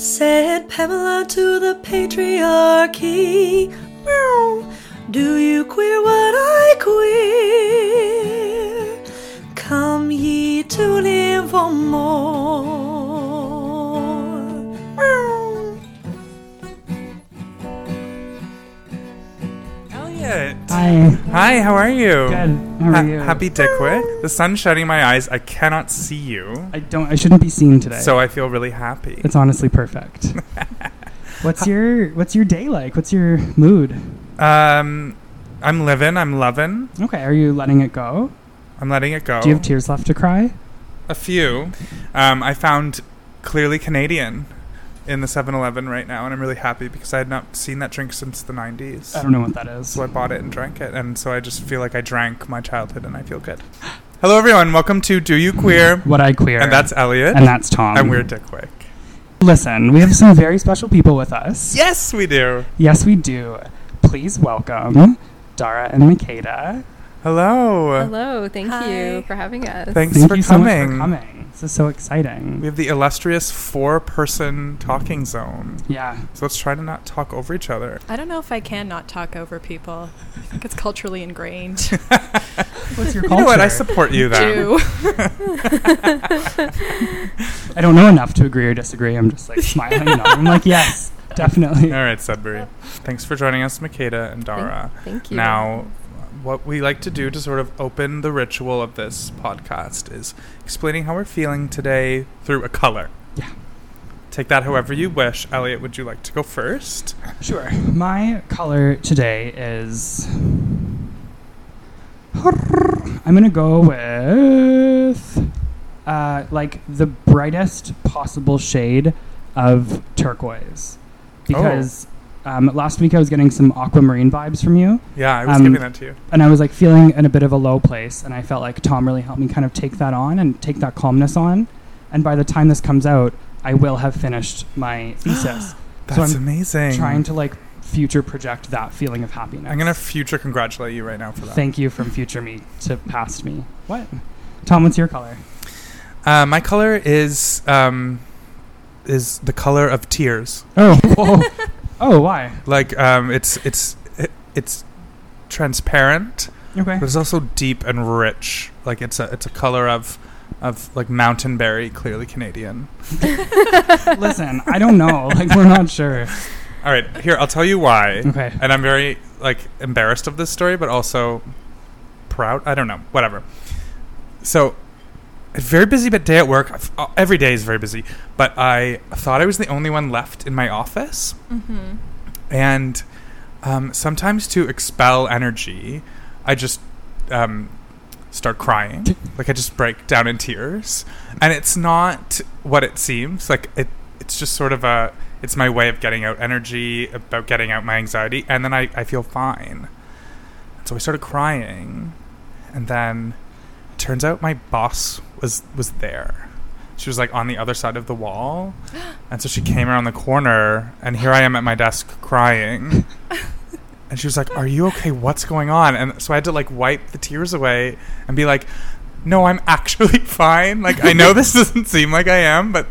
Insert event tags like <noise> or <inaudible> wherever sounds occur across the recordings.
Said Pamela to the patriarchy. Do you queer what I queer? Come ye tune in for more. Hi. Hi, how are you? Good. How are Ha- you? Happy Dickwick. The sun's shutting my eyes. I cannot see you. I don't. I shouldn't be seen today. So I feel really happy. it's honestly perfect. <laughs> what's your What's your day like? What's your mood? Um, I'm living. I'm loving. Okay. Are you letting it go? I'm letting it go. Do you have tears left to cry? A few. Um, I found clearly Canadian in the 7-Eleven right now, and I'm really happy because I had not seen that drink since the 90s. I don't know what that is. So I bought it and drank it, and so I just feel like I drank my childhood, and I feel good. Hello, everyone. Welcome to Do You Queer? What I queer. And that's Elliot. and that's Tom. and we're Dickwick. Listen, we have some very special people with us. Yes, we do. Yes, we do. Please welcome hmm? Dara and Makeda. Hello. Hello, thank Hi. you for having us. Thanks Thank for you so much for coming. This is so exciting. We have the illustrious four-person talking zone. yeah. So let's try to not talk over each other. I don't know if I can not talk over people. I think it's culturally ingrained. <laughs> What's your culture? You know what? I support you then. Do. <laughs> I don't know enough to agree or disagree. I'm just like smiling. <laughs> and I'm like, yes, definitely. All right, Sudbury. Thanks for joining us, Makeda and Dara. Thank you. Now, what we like to do to sort of open the ritual of this podcast is explaining how we're feeling today through a color. Yeah. Take that however you wish. Elliot, would you like to go first? Sure. My color today is. I'm gonna go with uh, like the brightest possible shade of turquoise, because um, last week I was getting some aquamarine vibes from you, Yeah, I was Um, giving that to you. and I was like feeling in a bit of a low place, and I felt like Tom really helped me kind of take that on and take that calmness on, and by the time this comes out, I will have finished my <gasps> thesis. That's I'm amazing. trying to like future project that feeling of happiness. I'm gonna future congratulate you right now for that. thank you from future me to past me. What? Tom, what's your color? Uh, my color is um, is the color of tears. Oh, whoa. <laughs> <laughs> oh, why? Like um, it's it's it, it's transparent, Okay. but it's also deep and rich. Like it's a it's a color of of like mountain berry, clearly Canadian. <laughs> Listen, I don't know. Like we're not sure. All right, here I'll tell you why. Okay. And I'm very like embarrassed of this story, but also proud. I don't know, whatever. So, a very busy but day at work. Uh, Every day is very busy, but I thought I was the only one left in my office. hmm And um, sometimes to expel energy, I just um, start crying. <laughs> like I just break down in tears, and it's not what it seems. Like it, it's just sort of a. It's my way of getting out energy, about getting out my anxiety, and then I, I feel fine. And so I started crying, and then it turns out my boss was was there. She was like on the other side of the wall, and so she came around the corner, and here I am at my desk crying. And she was like, "Are you okay? What's going on?" And so I had to like wipe the tears away and be like, "No, I'm <laughs> actually fine. Like I know this doesn't seem like I am, but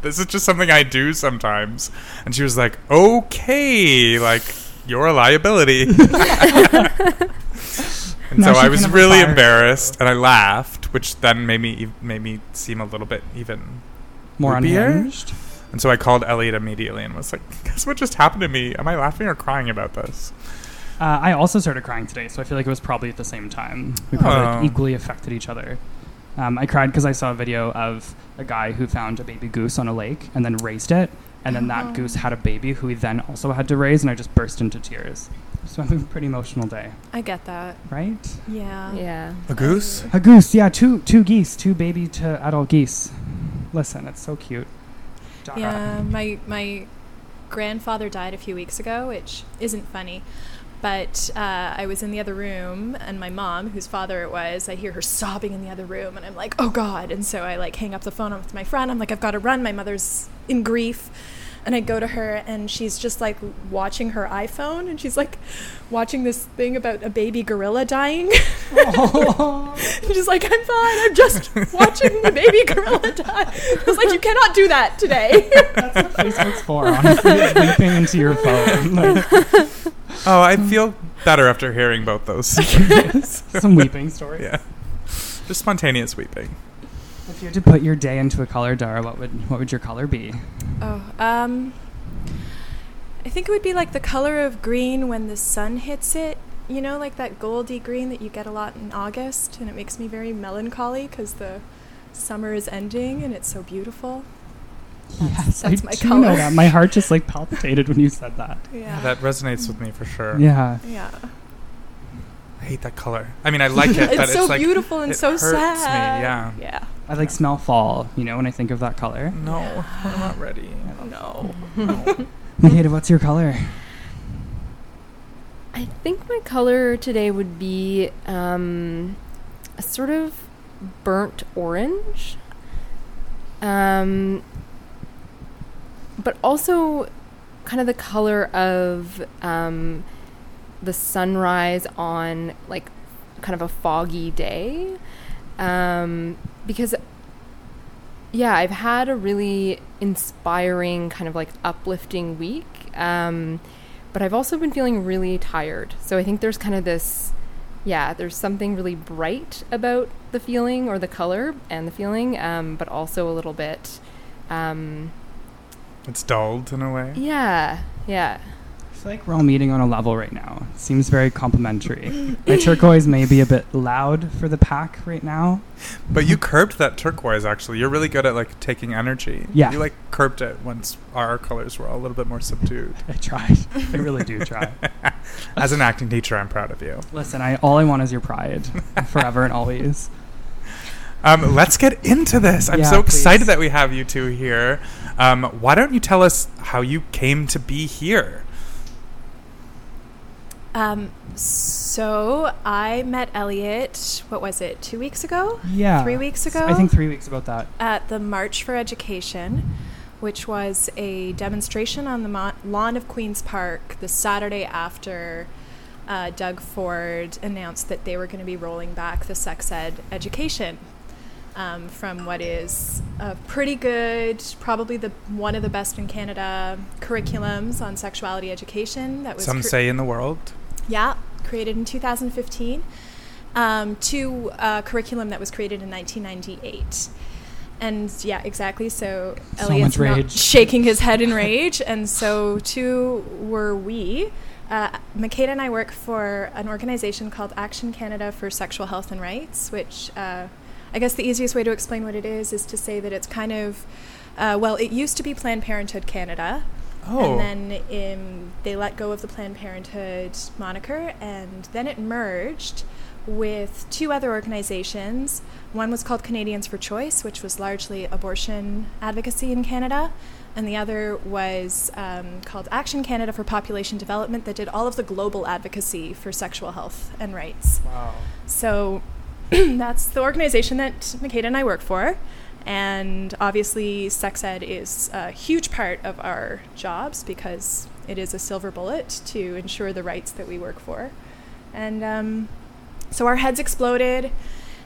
this is just something I do sometimes." And she was like, "Okay, like you're a liability." <laughs> and Now so I was really embarrassed, and I laughed, which then made me made me seem a little bit even More unhinged. and so I called Elliot immediately and was like, <laughs> "Guess what just happened to me? Am I laughing or crying about this?" Uh, I also started crying today, so I feel like it was probably at the same time. We probably like, Oh. equally affected each other. Um, I cried because I saw a video of a guy who found a baby goose on a lake and then raised it, and then that Oh. goose had a baby who he then also had to raise, and I just burst into tears. So I'm having a pretty emotional day, I get that. right? Yeah. Yeah. A goose? A goose, yeah, two two geese, two baby to adult geese. Listen, it's so cute. Dara. Yeah. My my grandfather died a few weeks ago, which isn't funny. But uh, I was in the other room, and my mom, whose father it was, I hear her sobbing in the other room, and I'm like, "Oh God!" And so I like hang up the phone with my friend. I'm like, "I've got to run. My mother's in grief." And I go to her, and she's just like watching her iPhone, and she's like watching this thing about a baby gorilla dying. Oh. <laughs> She's like, I'm fine. I'm just watching the baby gorilla die. I was like, you cannot do that today. That's what Facebook's for, honestly. Leaping into your phone. Like, Oh, I feel better after hearing both those. <laughs> some weeping stories. yeah. Just spontaneous weeping. If you had to put your day into a color, Dara, what would what would your color be? Oh, um, I think it would be like the color of green when the sun hits it. You know, like that goldy green that you get a lot in August, and it makes me very melancholy because the summer is ending and it's so beautiful. Yes, that's I my do color. know that. My heart just like palpitated when you said that. <laughs> Yeah. That resonates with me for sure. Yeah. yeah. I hate that color. I mean, I <laughs> like it, but it's it's so like beautiful and it so hurts me, sad. yeah. Yeah. I like smell fall, you know, when I think of that color. no, we're not ready. <laughs> No. Makeda, what's your color? I think my color today would be um, a sort of burnt orange. Um, but also kind of the color of um, the sunrise on like kind of a foggy day. Um, because yeah, I've had a really inspiring, kind of like uplifting week. Um, but I've also been feeling really tired. So I think there's kind of this, yeah, there's something really bright about the feeling or the color and the feeling, um, but also a little bit, um, It's dulled in a way. yeah, yeah. I feel like we're all meeting on a level right now. Seems very complimentary. My turquoise may be a bit loud for the pack right now. But you curbed that turquoise. Actually, you're really good at like taking energy. Yeah. You like curbed it once our colors were all a little bit more subdued. <laughs> I tried. I really do try. <laughs> As an acting teacher, I'm proud of you. Listen, I all I want is your pride, <laughs> forever and always. Um, let's get into this. I'm Yeah, so excited please. that we have you two here. Um, why don't you tell us how you came to be here? Um, so I met Elliot, what was it, two weeks ago? Yeah. Three weeks ago? I think three weeks about that. At the March for Education, which was a demonstration on the mo- lawn of Queen's Park the Saturday after uh, Doug Ford announced that they were going to be rolling back the sex ed education um, from what is a pretty good, probably the one of the best in Canada curriculums on sexuality education. That was Some cr- say in the world. yeah, created in 2015, um, to a curriculum that was created in 1998. And yeah, exactly. So, So Elliot's much not <laughs> shaking his head in rage, and so too were we. Uh, Makeda and I work for an organization called Action Canada for Sexual Health and Rights, which uh, I guess the easiest way to explain what it is is to say that it's kind of, uh, well, it used to be Planned Parenthood Canada, Oh, and then um, they let go of the Planned Parenthood moniker, and then it merged with two other organizations. One was called Canadians for Choice, which was largely abortion advocacy in Canada, and the other was um, called Action Canada for Population Development, that did all of the global advocacy for sexual health and rights. Wow. So <clears throat> that's the organization that Makeda and I work for. And obviously, sex ed is a huge part of our jobs because it is a silver bullet to ensure the rights that we work for. And um, so our heads exploded.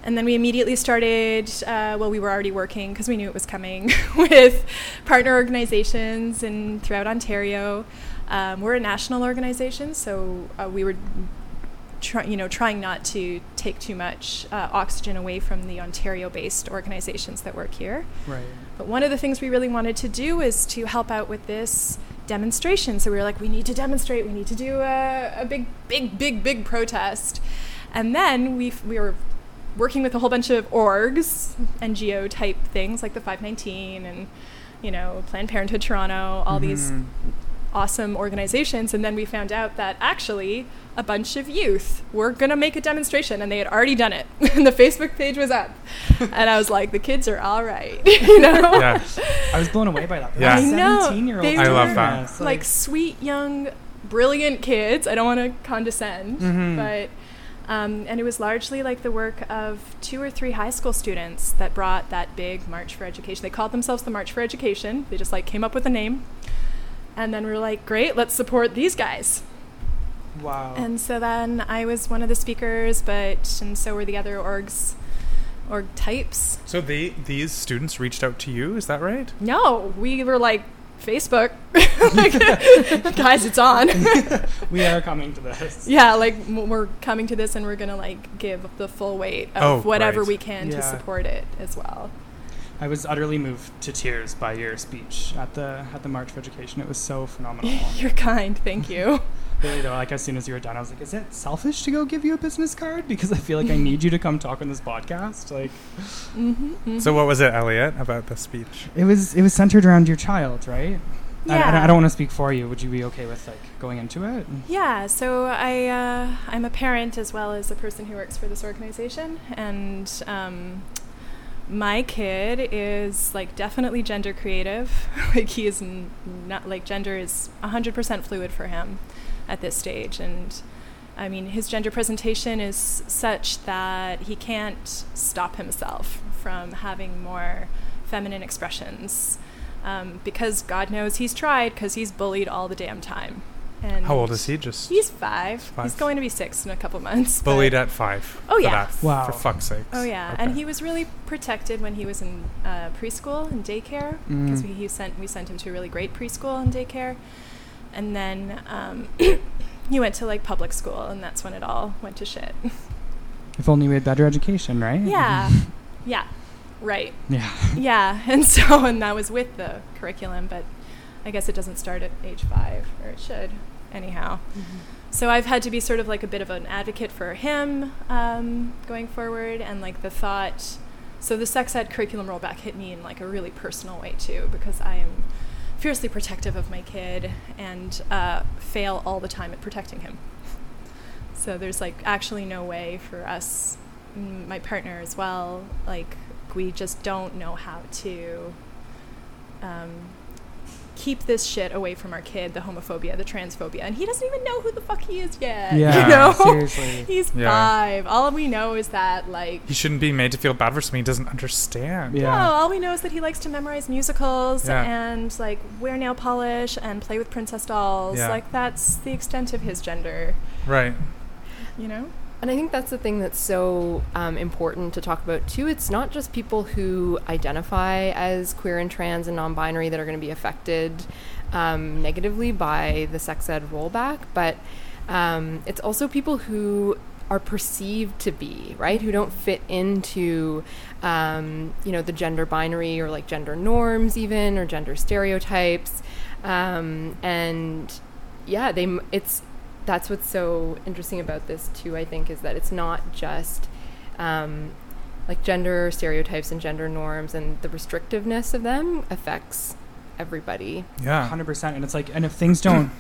And then we immediately started, uh, well, we were already working because we knew it was coming <laughs> with partner organizations and throughout Ontario. Um, we're a national organization, so uh, we were try, you know, trying not to take too much uh, oxygen away from the Ontario-based organizations that work here. Right. But one of the things we really wanted to do is to help out with this demonstration. So we were like, we need to demonstrate. We need to do a, a big, big, big, big protest. And then we we were working with a whole bunch of orgs, NGO type things like the 519 and you know Planned Parenthood Toronto, all these Mhm. awesome organizations and then we found out that actually a bunch of youth were going to make a demonstration and they had already done it <laughs> and the facebook page was up and i was like the kids are all right <laughs> you <laughs> know Yeah. I was blown away by that. Yeah. I know. Seventeen-year-olds. They I love were, that. like sweet young brilliant kids i don't want to condescend Mhm. but um, and it was largely like the work of two or three high school students that brought that big march for education they called themselves the march for education they just like came up with a name And then we were like, great, let's support these guys. Wow. And so then I was one of the speakers, but and so were the other orgs, org types. So they these students reached out to you, is that right? No, we were like Facebook, <laughs> like, <laughs> guys, it's on. <laughs> we are coming to this. yeah, like we're coming to this, and we're gonna like give the full weight of Oh, whatever right. we can Yeah. to support it as well. I was utterly moved to tears by your speech at the at the March for Education. It was so phenomenal. You're kind, thank you. Really though, like as soon as you were done, I was like, "Is it selfish to go give you a business card? Because I feel like I need you to come talk on this podcast." Like, mm-hmm, So what was it, Elliot, about the speech? it was it was centered around your child, right? I, I, don't- Yeah. I don't want to speak for you. Would you be okay with like going into it? Yeah, so I uh, I'm a parent as well as a person who works for this organization, and um, my kid is like definitely gender creative. <laughs> like he is n- not like gender is 100% fluid for him at this stage, and I mean his gender presentation is such that he can't stop himself from having more feminine expressions. Um, because God knows he's tried, because he's bullied all the damn time. And How old is he? Just He's five. He's going to be six in a couple months. bullied at five. Oh, yeah. that, Wow. For fuck's sake. Oh yeah, and he was really protected when he was in uh, preschool and daycare because Mm. we he sent we sent him to a really great preschool and daycare, and then um, <clears throat> he went to like public school, and that's when it all went to shit. <laughs> If only we had better education, right? yeah, <laughs> yeah, right. Yeah. <laughs> Yeah, and so and that was with the curriculum, but I guess it doesn't start at age five, or it should, anyhow. So I've had to be sort of like a bit of an advocate for him um, going forward, and like the thought. So the sex ed curriculum rollback hit me in like a really personal way too, because I am fiercely protective of my kid and uh, fail all the time at protecting him. So there's like actually no way for us, my partner as well, like we just don't know how to um, keep this shit away from our kid, the homophobia, the transphobia, and he doesn't even know who the fuck he is yet. Yeah. you <laughs> know, Seriously. he's Yeah. five. All we know is that like. He shouldn't be made to feel bad for something he doesn't understand. Yeah. No, all we know is that he likes to memorize musicals Yeah. and like wear nail polish and play with princess dolls. Yeah. Like that's the extent of his gender, Right. you know? And I think that's the thing that's so um, important to talk about too. It's not just people who identify as queer and trans and non-binary that are going to be affected um, negatively by the sex ed rollback, but um, it's also people who are perceived to be right who don't fit into um, you know the gender binary or like gender norms even or gender stereotypes um, and yeah they it's that's what's so interesting about this too i think is that it's not just um, like gender stereotypes and gender norms and the restrictiveness of them affects everybody Yeah. Hundred percent, and it's like, and if things don't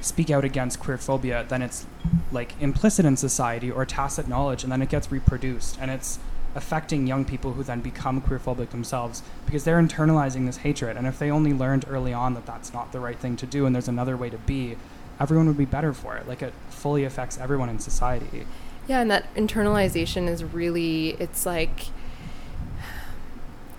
speak out against queer phobia, then it's like implicit in society or tacit knowledge, and then it gets reproduced, and it's affecting young people who then become queer phobic themselves because they're internalizing this hatred. And if they only learned early on that that's not the right thing to do, and there's another way to be, everyone would be better for it. Like it fully affects everyone in society. Yeah, and that internalization is really, it's like,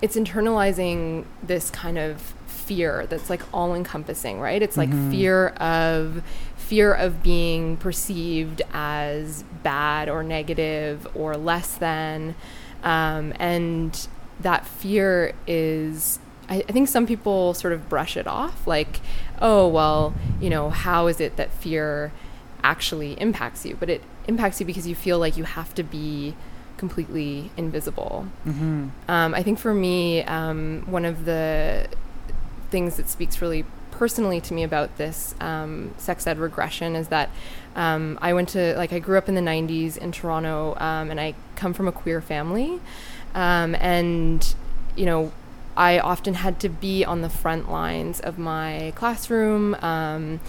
it's internalizing this kind of fear that's like all encompassing, right? It's like Mhm. fear of fear of being perceived as bad or negative or less than. Um, and that fear is I, I think some people sort of brush it off like, oh, well, you know, how is it that fear actually impacts you? But it impacts you because you feel like you have to be completely invisible. Mm-hmm. Um, I think for me, um, one of the things that speaks really personally to me about this um, sex ed regression is that um, I went to, like, I grew up in the 90s in Toronto um, and I come from a queer family. Um, and, you know, I often had to be on the front lines of my classroom. Um,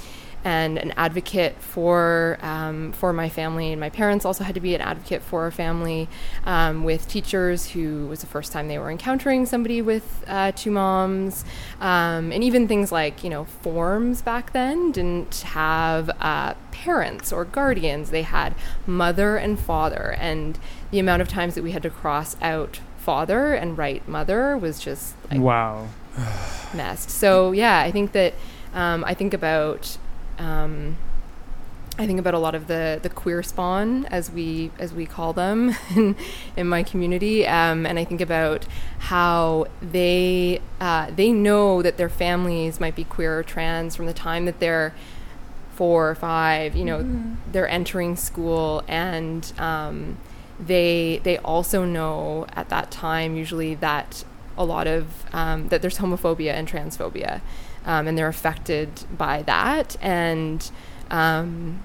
and an advocate for um, for my family. And my parents also had to be an advocate for our family um, with teachers who was the first time they were encountering somebody with uh, two moms, um, and even things like you know forms back then didn't have uh, parents or guardians. They had mother and father, and the amount of times that we had to cross out father and right mother was just like Wow. <sighs> messed. So yeah, I think that um, I think about. Um, I think about a lot of the the queer spawn, as we as we call them <laughs> in, in my community, um, and I think about how they uh, they know that their families might be queer or trans from the time that they're four or five. You know, Mhm. they're entering school, and um, they they also know at that time usually that a lot of um, that there's homophobia and transphobia, um, and they're affected by that and. Um,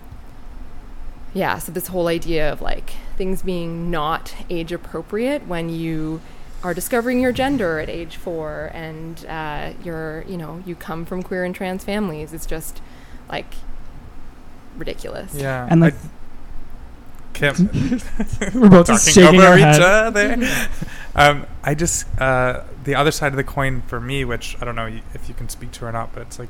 yeah, so this whole idea of like things being not age appropriate when you are discovering your gender at age four and uh, you're, you know, you come from queer and trans families, it's just like ridiculous. Yeah. And like I- Kim, <laughs> we're both talking shaking over each head. other. <laughs> um, I just uh, the other side of the coin for me, which I don't know if you can speak to or not, but it's like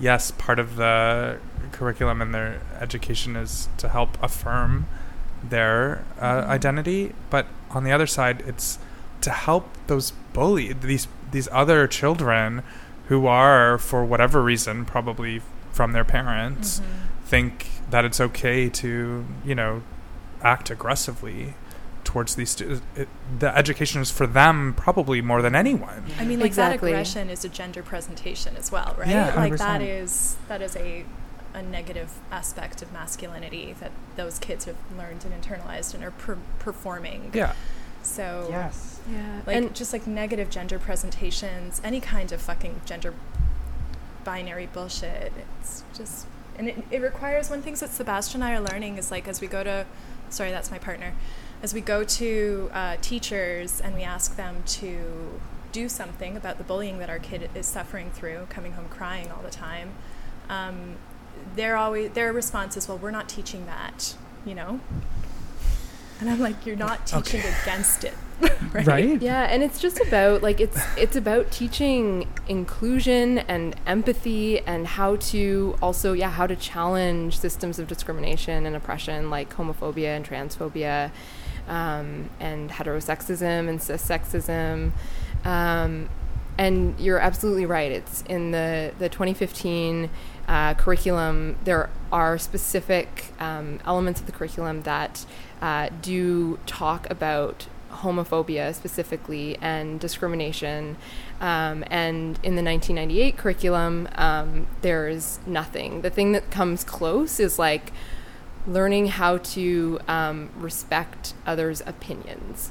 yes, part of the curriculum and their education is to help affirm their uh, Mhm. identity, but on the other side, it's to help those bully these these other children who are for whatever reason probably from their parents Mhm. think that it's okay to you know act aggressively towards these stu- it, the education is for them probably more than anyone I mean, like Exactly. that aggression is a gender presentation as well, right? Yeah, like that 100%. is that is a a negative aspect of masculinity that those kids have learned and internalized and are per- performing. yeah So Yes. Yeah. like and just like negative gender presentations, any kind of fucking gender binary bullshit. It's just and it, it requires one thing that Sebastian and I are learning is like as we go to sorry, that's my partner. As we go to uh, teachers and we ask them to do something about the bullying that our kid is suffering through, coming home crying all the time, um, they're always their response is, "Well, we're not teaching that," you know. And I'm like, "You're not teaching against it, <laughs> right?" Right? Yeah, and it's just about like it's it's about teaching inclusion and empathy and how to also yeah how to challenge systems of discrimination and oppression like homophobia and transphobia um, and heterosexism and cissexism. Um, and you're absolutely right. It's in the the 2015 uh, curriculum. There are specific um, elements of the curriculum that uh, do talk about homophobia specifically and discrimination. Um, and in the 1998 curriculum, um, there's nothing. The thing that comes close is like learning how to um, respect others' opinions.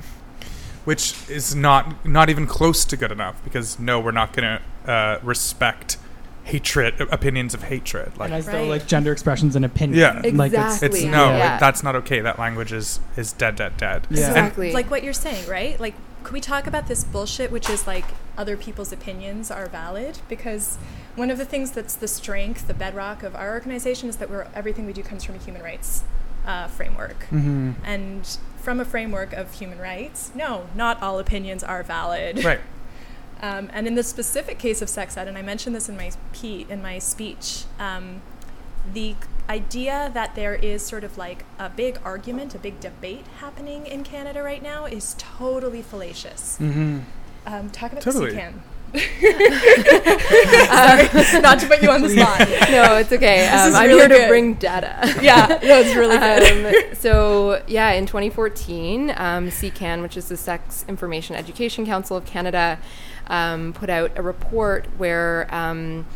<laughs> which is not not even close to good enough because no we're not going to uh, respect hatred opinions of hatred And like as though Right. like gender expressions and opinion. Yeah. Like it's, it's no Yeah. it- that's not okay that language is is dead dead dead Yeah. And- Exactly. Like what you're saying, right? Like, could we talk about this bullshit, which is like other people's opinions are valid? Because one of the things that's the strength, the bedrock of our organization is that we're everything we do comes from a human rights uh, framework. hmm And from a framework of human rights, no, not all opinions are valid. right Um, and in the specific case of sex ed, and I mentioned this in my pe- in my speech, um, the idea that there is sort of like a big argument, a big debate happening in Canada right now is totally fallacious. hmm Um, talk about Totally. this, you can. Sorry, not to put you on the spot. no, it's okay. Um, I'm really here to good. bring data. Yeah, no, it's really <laughs> good. Um, so yeah, in 2014, um, SIECCAN, which is the Sex Information Education Council of Canada, um, put out a report where um,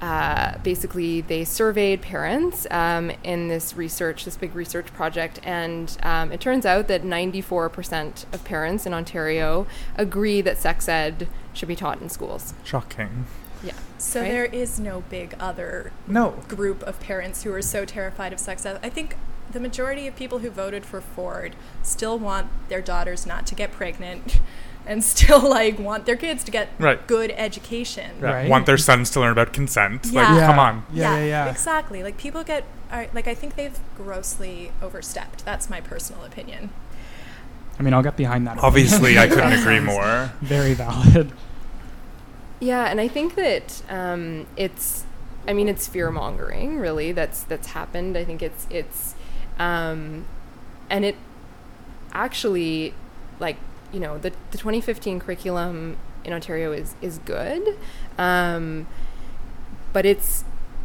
uh, basically they surveyed parents um, in this research, this big research project, and um, it turns out that 94% of parents in Ontario agree that sex ed should be taught in schools. shocking Yeah. So Right? there is no big other no group of parents who are so terrified of sex ed. I think the majority of people who voted for Ford still want their daughters not to get pregnant <laughs> and still like want their kids to get Right. good education. Yeah, Right. want their sons to learn about consent Yeah. like Yeah. come on Yeah, yeah, yeah. Exactly. Like people get are, like I think they've grossly overstepped. That's my personal opinion. I mean, I'll get behind that. obviously i couldn't <laughs> agree more Very valid. Yeah, and I think that um, it's, I mean, it's fear mongering. Really, that's that's happened. I think it's it's, um, and it actually, like you know, the the 2015 curriculum in Ontario is is good. Um, but it's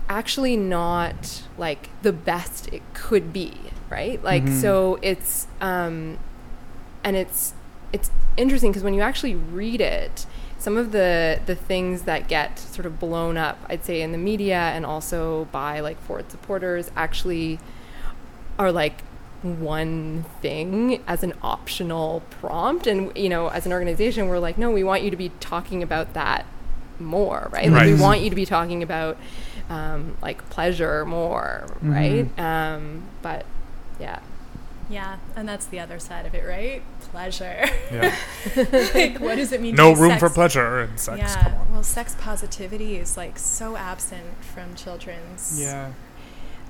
actually not like the best it could be, right? Like Mhm. so it's um and it's it's interesting because when you actually read it, some of the the things that get sort of blown up, I'd say in the media and also by like Ford supporters actually are like one thing as an optional prompt and you know as an organization we're like no we want you to be talking about that more right, like we want you to be talking about um, like pleasure more right um, but yeah Yeah, and that's the other side of it, right? Pleasure. Yeah. <laughs> like, what does it mean? no to room sex- for pleasure in sex. Yeah, Come on. well, sex positivity is like so absent from children's. Yeah.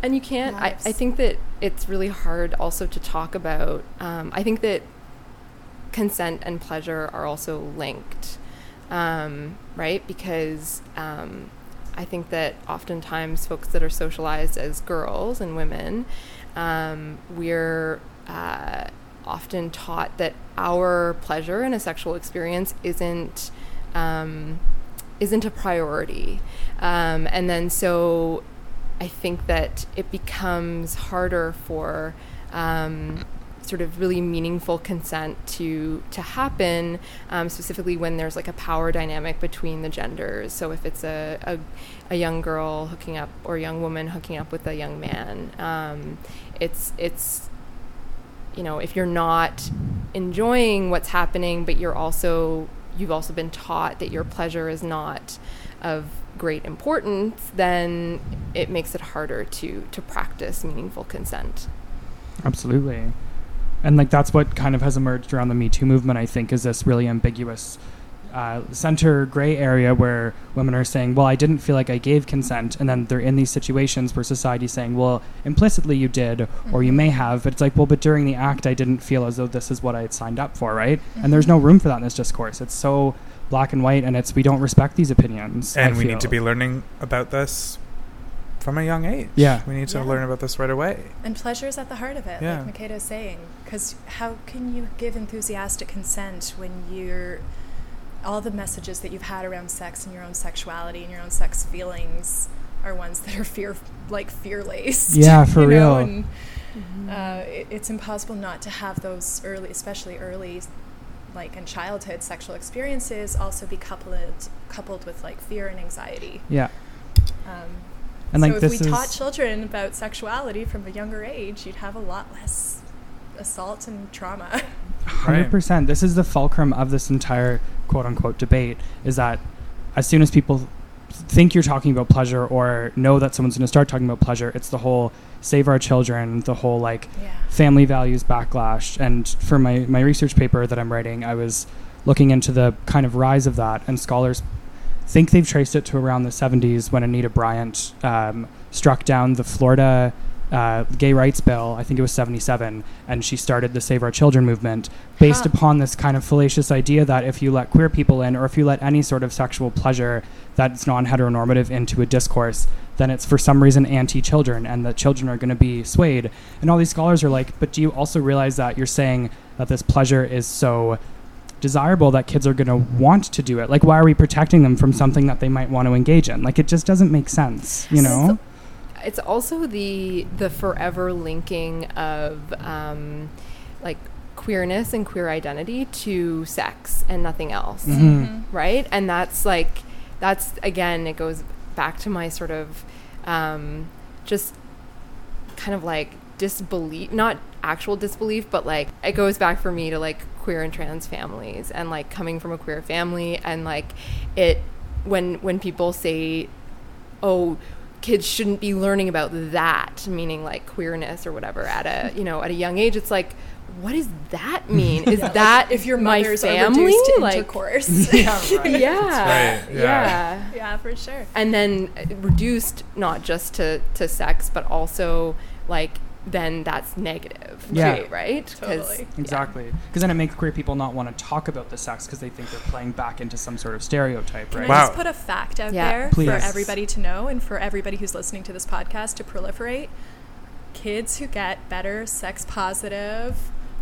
And you can't I, I think that it's really hard also to talk about um, i think that consent and pleasure are also linked um, right? Because um, i think that oftentimes folks that are socialized as girls and women um, we're uh, often taught that our pleasure in a sexual experience isn't um, isn't a priority. Um, and then so I think that it becomes harder for um, sort of really meaningful consent to to happen, um, specifically when there's like a power dynamic between the genders. So if it's a, a, a young girl hooking up or a young woman hooking up with a young man, um, it's it's you know if you're not enjoying what's happening, but you're also you've also been taught that your pleasure is not of great importance, then it makes it harder to to practice meaningful consent. Absolutely. And like that's what kind of has emerged around the Me Too movement, I think, is this really ambiguous uh, center gray area where women are saying, well, I didn't feel like I gave consent. And then they're in these situations where society's saying, well, implicitly you did, or you may have. But it's like, well, but during the act, I didn't feel as though this is what I had signed up for, right? And there's no room for that in this discourse. It's so black and white, and it's we don't respect these opinions. I And we need to be learning about this from a young age. Yeah. We need to Yeah. learn about this right away. And pleasure is at the heart of it, Yeah. like Makeda is saying. Because how can you give enthusiastic consent when you're all the messages that you've had around sex and your own sexuality and your own sex feelings are ones that are fear like fear laced. Yeah, <laughs> for real. And, uh, it, it's impossible not to have those early, especially early, like in childhood sexual experiences, also be coupled coupled with like fear and anxiety. Yeah. Um, And so like if this we taught children about sexuality from a younger age, you'd have a lot less assault and trauma. <laughs> Hundred percent. This is the fulcrum of this entire quote unquote debate. Is that as soon as people think you're talking about pleasure or know that someone's going to start talking about pleasure, it's the whole save our children, the whole like Yeah. family values backlash. And for my my research paper that I'm writing, I was looking into the kind of rise of that, and scholars think they've traced it to around the 70s when Anita Bryant um, struck down the Florida uh, gay rights bill. I think it was 77, and she started the Save Our Children movement based Huh. upon this kind of fallacious idea that if you let queer people in, or if you let any sort of sexual pleasure that's non-heteronormative into a discourse, then it's for some reason anti-children, and the children are going to be swayed. And all these scholars are like, but do you also realize that you're saying that this pleasure is so desirable that kids are going to want to do it. Like, why are we protecting them from something that they might want to engage in? Like, it just doesn't make sense, you know? It's also the the forever linking of um, like queerness and queer identity to sex and nothing else. Mhm. right? And that's like, that's again, it goes back to my sort of um, just kind of like disbelief, not actual disbelief, but like it goes back for me to like queer and trans families and like coming from a queer family and like it when when people say, oh, kids shouldn't be learning about that meaning like queerness or whatever at a you know at a young age it's like what does that <laughs> mean is Yeah, like, that if your my mothers family are reduced to like intercourse? <laughs> yeah, <laughs> right, yeah, yeah. yeah, for sure. and then uh, reduced not just to to sex, but also like then that's negative, Yeah. too, right? 'Cause- Totally. Exactly. Because then it makes queer people not want to talk about the sex because they think they're playing back into some sort of stereotype, Can right? I Wow. just put a fact out Yeah. there Please. for everybody to know and for everybody who's listening to this podcast to proliferate? Kids who get better sex positive,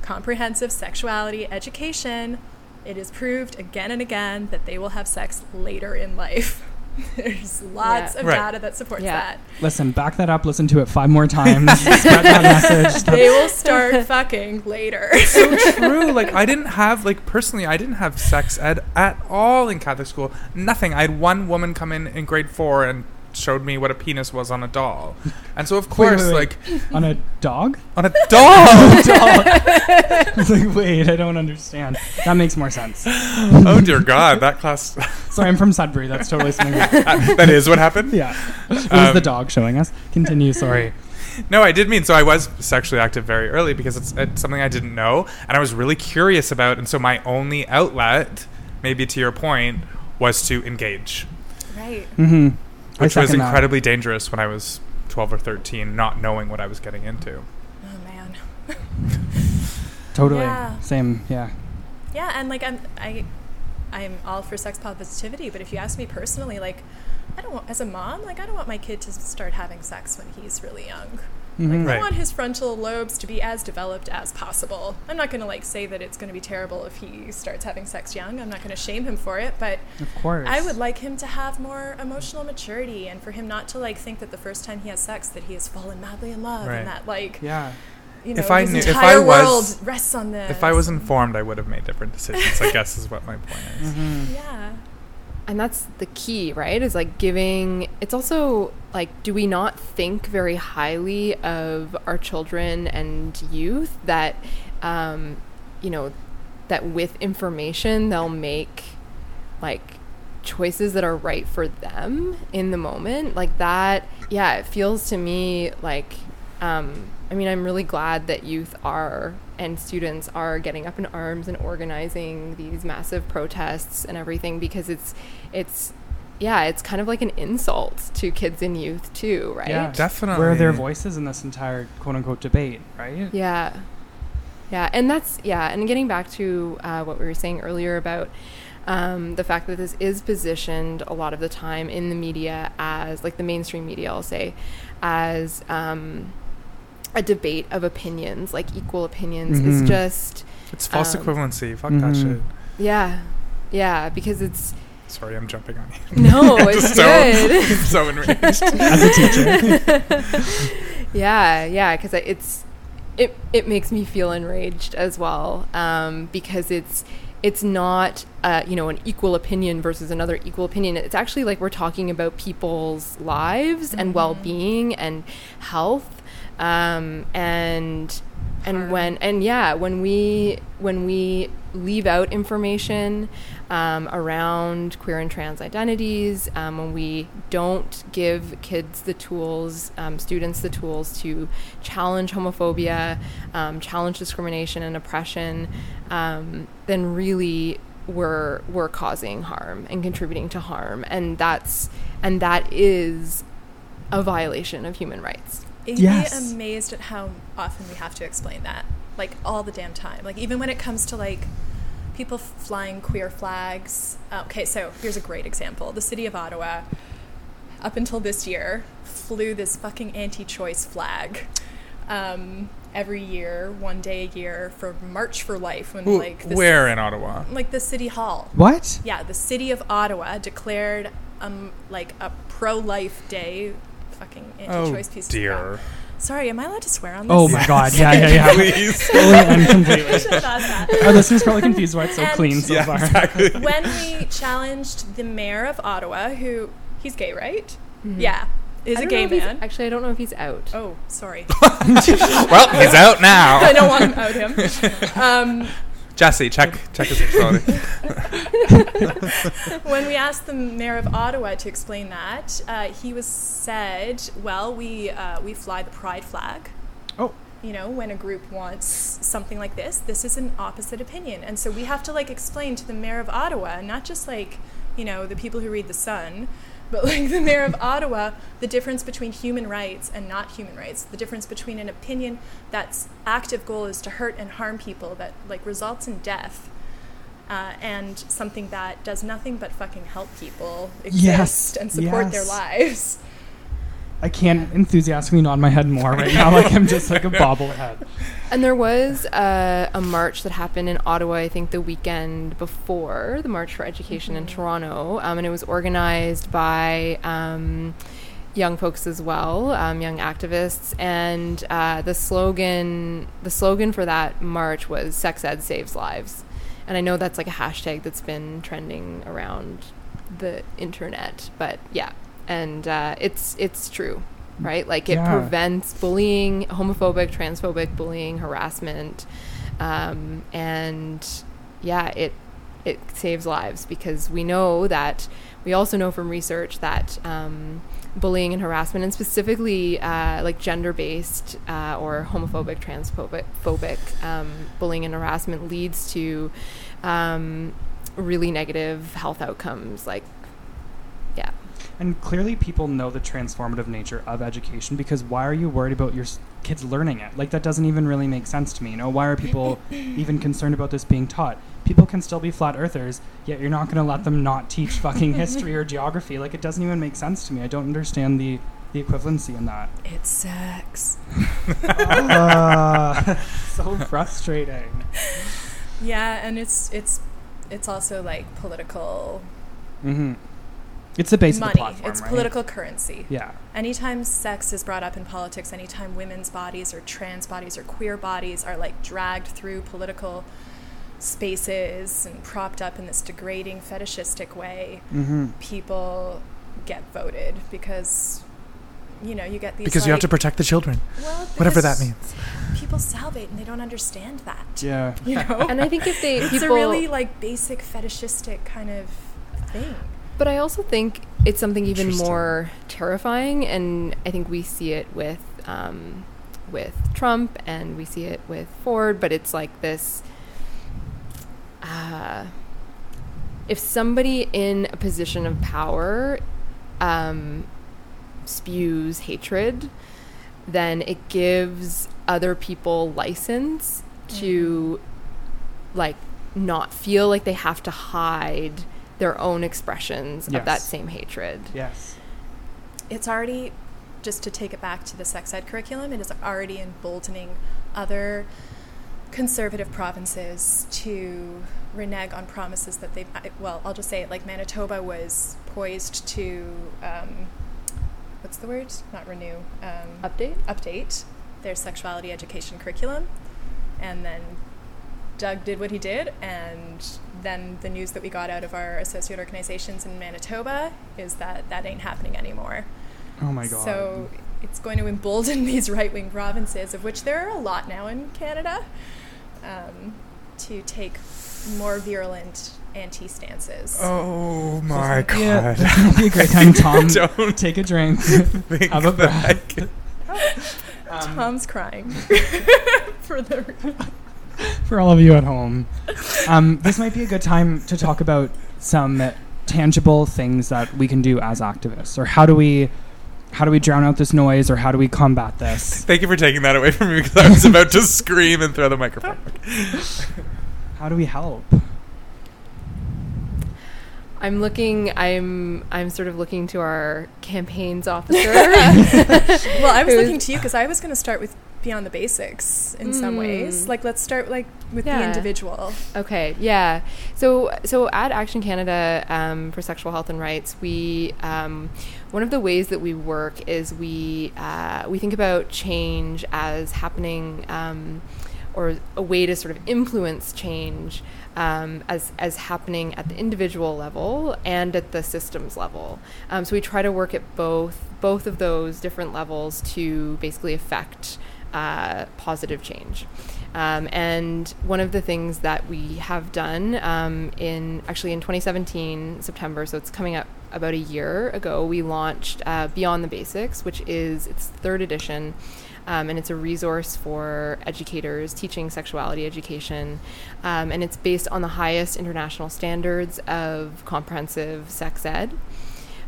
comprehensive sexuality education, it is proved again and again that they will have sex later in life. <laughs> There's lots Yeah. of Right. data that supports Yeah. that. Listen, back that up. Listen to it five more times. <laughs> Spread that message. <laughs> They will start fucking later. so true. Like I didn't have like personally, I didn't have sex ed at all in Catholic school. Nothing. I had one woman come in in grade four and showed me what a penis was on a doll, <laughs> and so of Wait, wait, course, wait. like On a dog? <laughs> on a doll. I was like, wait, I don't understand. That makes more sense. <gasps> oh dear God, that class. <laughs> Sorry, I'm from Sudbury. That's totally something. That, that is what happened. yeah. It was the Um, dog showing us. Continue. Sorry. No, I did mean so. I was sexually active very early because it's, it's something I didn't know, and I was really curious about. And so my only outlet, maybe to your point, was to engage, right. Mm-hmm. Which was incredibly dangerous when I was twelve or thirteen, not knowing what I was getting into. Oh man. <laughs> Totally. Yeah. Same. Yeah. Yeah, and like I'm I I'm all for sex positivity, but if you ask me personally, like I don't want as a mom, like I don't want my kid to start having sex when he's really young. Like Mhm. Right. I want his frontal lobes to be as developed as possible. I'm not going to like say that it's going to be terrible if he starts having sex young. I'm not going to shame him for it, but Of course. I would like him to have more emotional maturity and for him not to like think that the first time he has sex that he has fallen madly in love Right. and that like Yeah. you know If I knew- if I was- rests on this. If I was informed, I would have made different decisions. I guess is what my point is. <laughs> Mhm. yeah. And that's the key right? Is like giving it's also like do we not think very highly of our children and youth that um you know that with information they'll make like choices that are right for them in the moment? Like that yeah it feels to me like um I mean, I'm really glad that youth are and students are getting up in arms and organizing these massive protests and everything because it's, it's, yeah, it's kind of like an insult to kids and youth too, right? Yeah. Definitely. Where are their voices in this entire quote unquote debate, right? Yeah. Yeah. And that's, yeah. And getting back to uh, what we were saying earlier about um, the fact that this is positioned a lot of the time in the media as, like the mainstream media, I'll say, as um, a debate of opinions, like equal opinions, Mhm. is just, It's false um, equivalency. Fuck Mhm. that shit. yeah. Yeah. Because it's, Sorry, I'm jumping on you. <laughs> no, <laughs> it's so, good. <laughs> So enraged. As a teacher. yeah, yeah, because it's it it makes me feel enraged as well um, because it's it's not uh, you know an equal opinion versus another equal opinion. It's actually like we're talking about people's lives and Mhm. well being and health um, and and when and yeah when we when we leave out information um, around queer and trans identities um, when we don't give kids the tools um, students the tools to challenge homophobia um, challenge discrimination and oppression um, then really we're we're causing harm and contributing to harm. And that's and that is a violation of human rights You'd Yes. be amazed at how often we have to explain that. Like all the damn time. Like even when it comes to like people flying queer flags. Uh, okay, so here's a great example. The city of Ottawa, up until this year, flew this fucking anti-choice flag. Um, every year, one day a year for March for Life when Ooh, like Where in Ottawa? like the city hall. What? Yeah, the city of Ottawa declared um like a pro-life day. Fucking Oh anti-choice piece. of crap. dear. Sorry, am I allowed to swear on this? Oh my god. Yeah, yeah, yeah. <laughs> Please. <laughs> Fully and completely. I should have. Our listeners probably confused why it's so And- clean so yeah, far. exactly. <laughs> when we challenged the mayor of Ottawa, who he's gay, right? Mhm. Yeah, is a gay know if he's- man. Actually, I don't know if he's out. oh, sorry, well, he's out now. I don't want to out him. Um, Jesse, check check his <laughs> when we asked the mayor of Ottawa to explain that, uh, he was said, "Well, we uh, we fly the pride flag." Oh. You know, when a group wants something like this, this is an opposite opinion, and so we have to like explain to the mayor of Ottawa, not just like you know the people who read the Sun, but like the mayor of Ottawa, the difference between human rights and not human rights, the difference between an opinion that's active goal is to hurt and harm people that like results in death, uh, and something that does nothing but fucking help people exist Yes, and support their lives. I can't enthusiastically nod my head more right now, like I'm just like a <laughs> bobblehead. And there was a, a march that happened in Ottawa, I think the weekend before the March for Education in Toronto, um, and it was organized by um, young folks as well, um, young activists. And uh, the slogan, the slogan for that march was "Sex Ed Saves Lives," and I know that's like a hashtag that's been trending around the internet. But yeah, and uh, it's it's true right like it Yeah. prevents bullying homophobic transphobic bullying harassment um, and yeah it it saves lives because we know that we also know from research that um, bullying and harassment and specifically uh, like gender-based uh, or homophobic transphobic phobic um, bullying and harassment leads to um, really negative health outcomes like And clearly, people know the transformative nature of education because why are you worried about your kids learning it? Like, that doesn't even really make sense to me. You know, why are people <laughs> even concerned about this being taught? People can still be flat earthers, yet you're not going to let them not teach fucking <laughs> history or geography. Like, it doesn't even make sense to me. I don't understand the, the equivalency in that. It sucks. Ah, <laughs> so frustrating. Yeah, and it's it's it's also like political hmm It's the base of money. the platform, it's right? political currency. Yeah. Anytime sex is brought up in politics, anytime women's bodies or trans bodies or queer bodies are like dragged through political spaces and propped up in this degrading fetishistic way, hmm people get voted because you know you get these because you have to protect the children, well, whatever that means. People salivate and they don't understand that. Yeah. You know, and i think if they it's people a really like basic fetishistic kind of thing. But I also think it's something even more terrifying, and I think we see it with um, with Trump, and we see it with Ford. But it's like this: uh, if somebody in a position of power um, spews hatred, then it gives other people license to like not feel like they have to hide their own expressions of that same hatred. Yes. it's already just to take it back to the sex ed curriculum it is already emboldening other conservative provinces to renege on promises that they've well i'll just say it like manitoba was poised to um, what's the word not renew um, Update? update their sexuality education curriculum and then Doug did what he did, and then the news that we got out of our associate organizations in Manitoba is that that ain't happening anymore. Oh my god. So it's going to embolden <laughs> these right wing provinces, of which there are a lot now in Canada, um, to take more virulent anti stances. Oh my god! Yeah, this might be a great time, <laughs> Tom. Don't take a drink. <laughs> think Have a that I breath. can- Um, Tom's crying for the <laughs> for all of you at home, um, this might be a good time to talk about some tangible things that we can do as activists, or how do we, how do we drown out this noise, or how do we combat this? <laughs> Thank you for taking that away from me because I was about to scream and throw the microphone. <laughs> How do we help? I'm looking. I'm. I'm sort of looking to our campaigns officer. well, I was looking to you because I was going to start with beyond the basics in some ways. Mm. Like, let's start like with the individual. Okay, yeah. So, so at Action Canada um, for Sexual Health and Rights, we um, one of the ways that we work is we uh, we think about change as happening, um, or a way to sort of influence change um, as as happening at the individual level and at the systems level. Um, so we try to work at both both of those different levels to basically affect uh, positive change. Um, and one of the things that we have done um, in actually in 2017 September, so it's coming up about a year ago, we launched uh, Beyond the Basics, which is its third edition. Um, and it's a resource for educators teaching sexuality education. Um, and it's based on the highest international standards of comprehensive sex ed.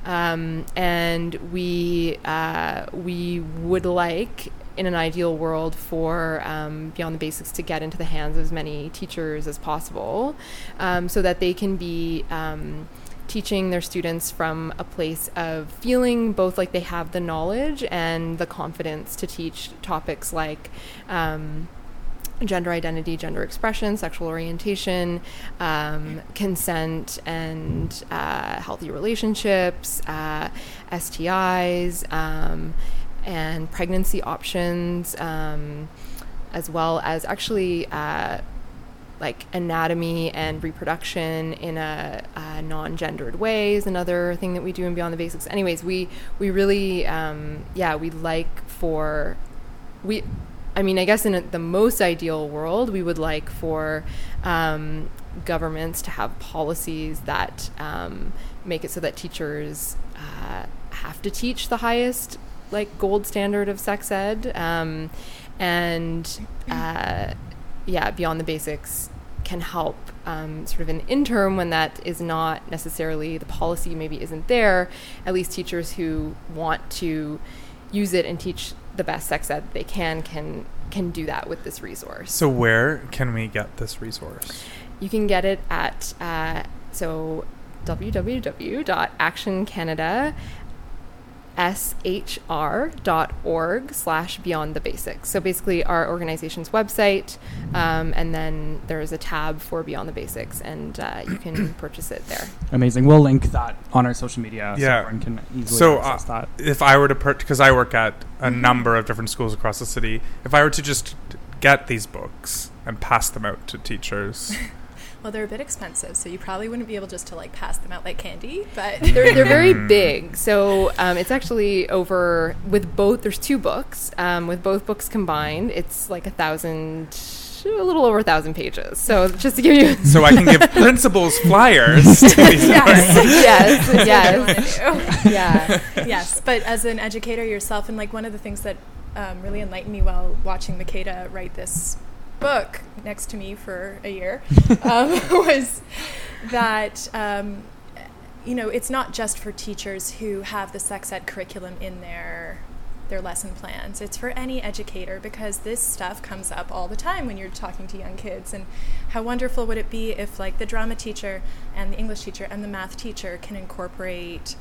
Um, and we uh, we would like, in an ideal world, for um, Beyond the Basics to get into the hands of as many teachers as possible, um, so that they can be um, teaching their students from a place of feeling both like they have the knowledge and the confidence to teach topics like um, gender identity, gender expression, sexual orientation, um, consent, and uh, healthy relationships, uh, STIs, um, and pregnancy options, um, as well as actually. Uh, like anatomy and reproduction in a, a, non-gendered way is another thing that we do in Beyond the Basics. Anyways, we we really um, yeah we like for we I mean, I guess in a, the most ideal world, we would like for um, governments to have policies that um, make it so that teachers uh, have to teach the highest, like, gold standard of sex ed. Um, and uh, yeah, beyond the basics can help um, sort of an interim when that is not necessarily the policy maybe isn't there at least teachers who want to use it and teach the best sex ed they can can can do that with this resource. So where can we get this resource? You can get it at uh, so www.actioncanada shr.org slash beyond the basics. So basically our organization's website um, and then there's a tab for beyond the basics and uh, you can <clears throat> purchase it there. Amazing. We'll link that on our social media yeah. so everyone can easily so access uh, that. if i were to purchase because i work at a number of different schools across the city if i were to just get these books and pass them out to teachers <laughs> Well, they're a bit expensive, so you probably wouldn't be able just to like pass them out like candy. But <laughs> they're they're very big, so um, it's actually over with both. There's two books. Um, with both books combined, it's like a thousand, a little over a thousand pages. So just to give you, so I can give <laughs> principals flyers. <laughs> Yes, yes, yes, yeah, yes. But as an educator yourself, and like one of the things that um, really enlightened me while watching Makeda write this book next to me for a year <laughs> um, <laughs> was that um, you know it's not just for teachers who have the sex ed curriculum in their their lesson plans. It's for any educator because this stuff comes up all the time when you're talking to young kids. And how wonderful would it be if like the drama teacher and the english teacher and the math teacher can incorporate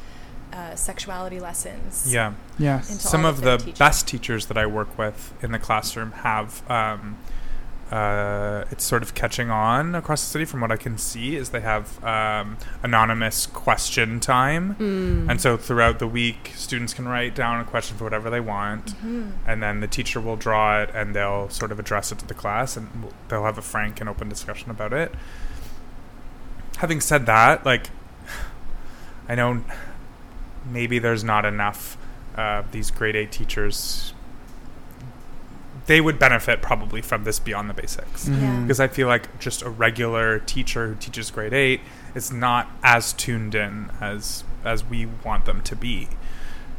uh, sexuality lessons yeah. Yeah some of, of the teaching. best teachers that i work with in the classroom have um, uh, it's sort of catching on across the city from what I can see is they have um, anonymous question time. Mm. And so throughout the week, students can write down a question for whatever they want. Mm-hmm. And then the teacher will draw it and they'll sort of address it to the class and they'll have a frank and open discussion about it. Having said that, like, <sighs> I know maybe there's not enough uh, these grade eight teachers they would benefit probably from this beyond the basics mm-hmm. Yeah. because I feel like just a regular teacher who teaches grade eight is not as tuned in as as we want them to be,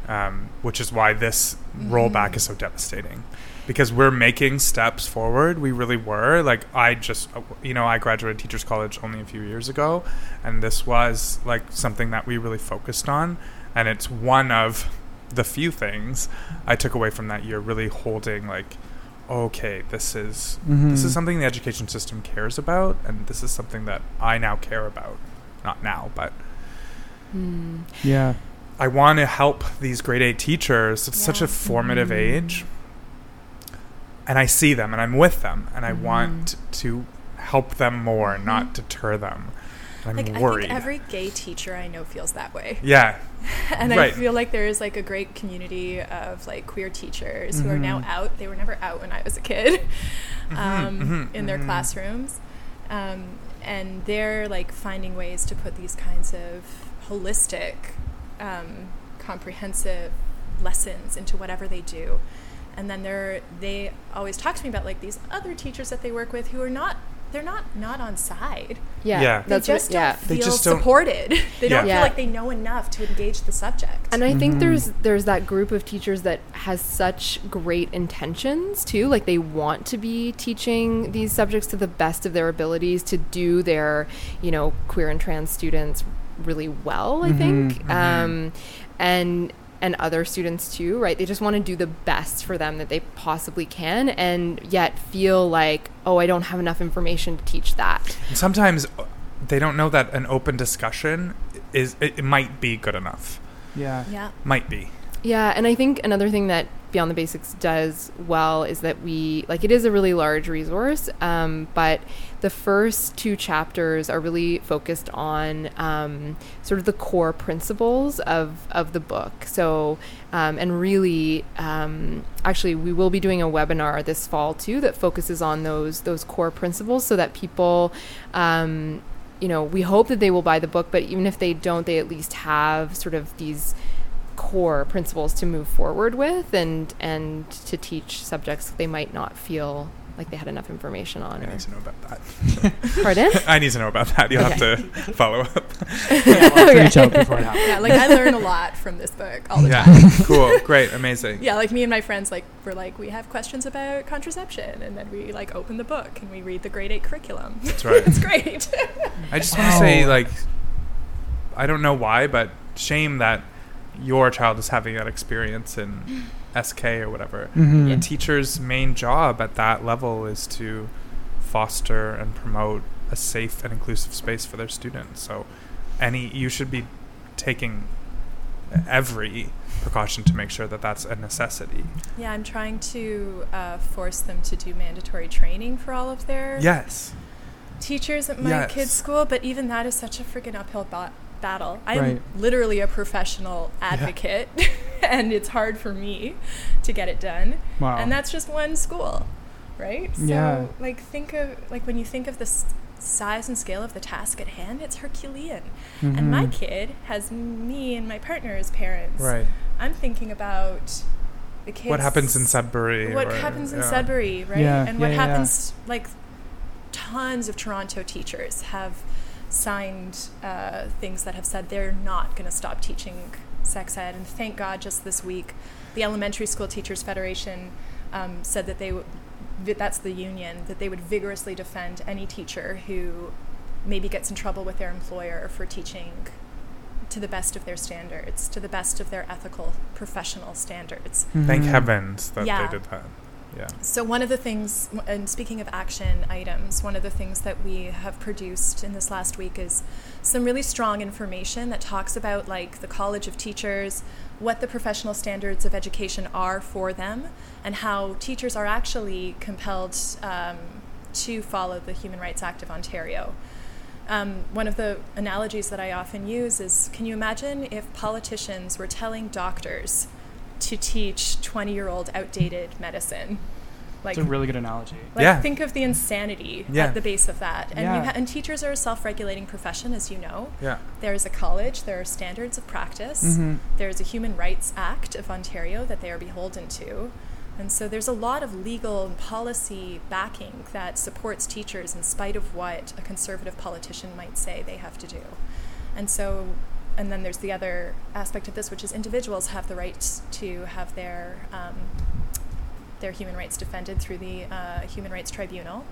um, which is why this mm-hmm. rollback is so devastating. Because we're making steps forward, we really were. Like I just, uh, you know, I graduated teachers college only a few years ago, and this was like something that we really focused on, and it's one of the few things I took away from that year. Really holding like okay, this is mm-hmm. this is something the education system cares about, and this is something that I now care about. Not now, but mm. yeah, I want to help these grade eight teachers. It's Yeah. such a formative Mm. age, and I see them, and I'm with them, and I Mhm. want to help them more, not deter them. I'm like worried. I think every gay teacher I know feels that way. yeah, <laughs> and I feel like there is like a great community of like queer teachers who are now Mhm. out. They were never out when I was a kid, Mhm, <laughs> um, mhm, in their mhm. classrooms, um, and they're like finding ways to put these kinds of holistic, um, comprehensive lessons into whatever they do. And then they're they always talk to me about like these other teachers that they work with who are not they're not not on side. yeah, Yeah. They that's just what, yeah. don't They feel just don't- supported. <laughs> they don't Yeah. Yeah. feel like they know enough to engage the subject. And I think Mhm. there's there's that group of teachers that has such great intentions too. Like they want to be teaching these subjects to the best of their abilities to do their, you know, queer and trans students really well. I Mhm, think, mhm. um, and and other students too, right? They just want to do the best for them that they possibly can, and yet feel like, oh, I don't have enough information to teach that. Sometimes uh, they don't know that an open discussion is it, it might be good enough. Yeah. Yeah. Might be. Yeah, and I think another thing that Beyond the Basics does well is that we like it is a really large resource, um, but the first two chapters are really focused on um, sort of the core principles of of the book. So, um, and really, um, actually, we will be doing a webinar this fall too that focuses on those those core principles, so that people. Um, you know, we hope that they will buy the book, but even if they don't, they at least have sort of these core principles to move forward with and and to teach subjects they might not feel like they had enough information on I or need to know about that. <laughs> pardon <laughs> I need to know about that. You'll have to follow up. <laughs> Yeah, we'll have to Okay. reach out before it happens. Yeah, like I learn a lot from this book all the Yeah. time. cool. Great. Amazing. Yeah, like me and my friends, like we're like we have questions about contraception, and then we like open the book and we read the grade eight curriculum. That's right. it's great. I just want to say, like, I don't know why, but shame that your child is having that experience in <laughs> SK or whatever. Mhm. A teacher's main job at that level is to foster and promote a safe and inclusive space for their students. So, any you should be taking every precaution to make sure that that's a necessity. yeah, I'm trying to uh, force them to do mandatory training for all of their Yes. teachers at my Yes. kids' school, but even that is such a freaking uphill ba- battle. I'm Right. literally a professional advocate, <laughs> and it's hard for me to get it done. Wow. And that's just one school, right? So, Yeah. like, think of like when you think of the s- size and scale of the task at hand, it's Herculean. And my Mhm. kid has me and my partner as parents. Right. I'm thinking about the kids. What happens in Sudbury? What or- happens in yeah. Sudbury, right? Yeah, and what yeah, yeah. happens, like, tons of Toronto teachers have signed uh, things that have said they're not going to stop teaching sex ed. And thank God, just this week, the Elementary School Teachers Federation um, said that they would. That's the union that they would vigorously defend any teacher who maybe gets in trouble with their employer for teaching to the best of their standards, to the best of their ethical, professional standards. Thank Mhm. heavens that Yeah. they did that. Yeah. So, one of the things, and speaking of action items, one of the things that we have produced in this last week is some really strong information that talks about like the College of Teachers, what the professional standards of education are for them, and how teachers are actually compelled um, to follow the Human Rights Act of Ontario. Um, one of the analogies that I often use is can you imagine if politicians were telling doctors to teach 20 year old outdated medicine? Like, It's a really good analogy. like Yeah. think of the insanity Yeah. at the base of that. And, Yeah. you ha- and teachers are a self regulating profession, as you know. Yeah. There's a college, there are standards of practice, Mm-hmm. there's a Human Rights Act of Ontario that they are beholden to. And so there's a lot of legal and policy backing that supports teachers in spite of what a conservative politician might say they have to do. And so, and then there's the other aspect of this, which is individuals have the right to have their um, their human rights defended through the uh, Human Rights Tribunal.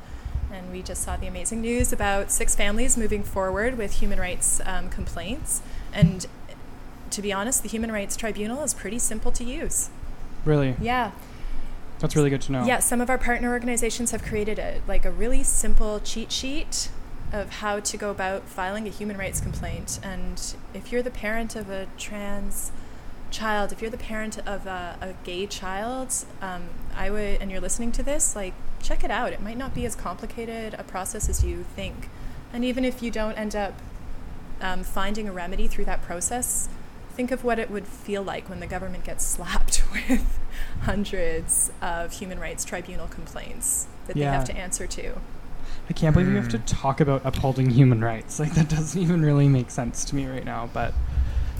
And we just saw the amazing news about six families moving forward with human rights um, complaints. And to be honest, the Human Rights Tribunal is pretty simple to use. Really, Yeah. that's really good to know. Yeah, some of our partner organizations have created a like a really simple cheat sheet of how to go about filing a human rights complaint. And if you're the parent of a trans child, if you're the parent of a, a gay child, um, I would, and you're listening to this, like check it out. It might not be as complicated a process as you think. And even if you don't end up um, finding a remedy through that process, think of what it would feel like when the government gets <laughs> slapped with hundreds of human rights tribunal complaints that they have to answer to. I can't believe we have to Mm. talk about upholding human rights. Like that doesn't even really make sense to me right now. But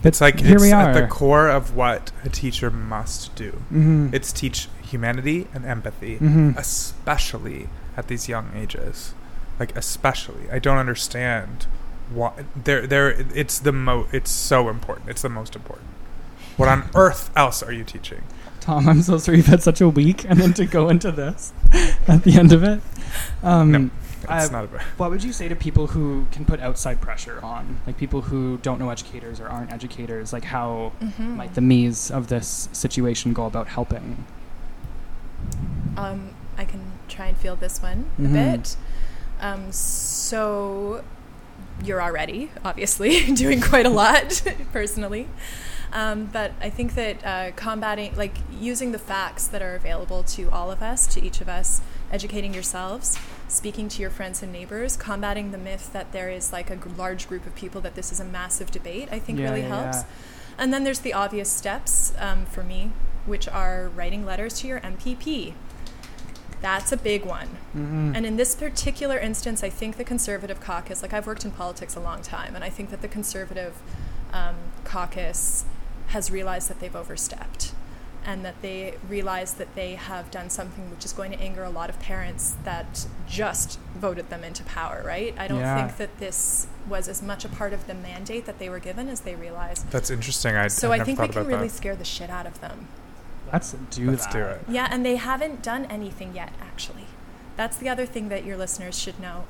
It's like here it's we at the core of what a teacher must do. mm-hmm. It's teach humanity and empathy, Mhm. especially at these young ages. Like especially, I don't understand why. There, there. It's the mo. It's so important. It's the most important. What on <laughs> earth else are you teaching? Tom, I'm so sorry you've had such a week, and then to go into this <laughs> at the end of it. Um, No. It's Uh, not about. <laughs> What would you say to people who can put outside pressure on, like people who don't know educators or aren't educators? Like how Mm-hmm. might the me's of this situation go about helping? Um, I can try and feel this one Mhm. a bit. Um, so, you're already obviously <laughs> doing quite a lot <laughs> personally. Um, but I think that uh, combating, like using the facts that are available to all of us, to each of us, educating yourselves, speaking to your friends and neighbors, combating the myth that there is like a g- large group of people that this is a massive debate, I think Yeah, really yeah, helps. yeah. And then there's the obvious steps um, for me, which are writing letters to your MPP. That's a big one. Mhm. And in this particular instance, I think the conservative caucus, like I've worked in politics a long time, and I think that the conservative um, caucus has realized that they've overstepped and that they realize that they have done something which is going to anger a lot of parents that just voted them into power, right? I don't Yeah. think that this was as much a part of the mandate that they were given as they realized. That's interesting. I So I I think we can really that. scare the shit out of them. Let's do Let's that. do it. Yeah, and they haven't done anything yet, actually. That's the other thing that your listeners should know.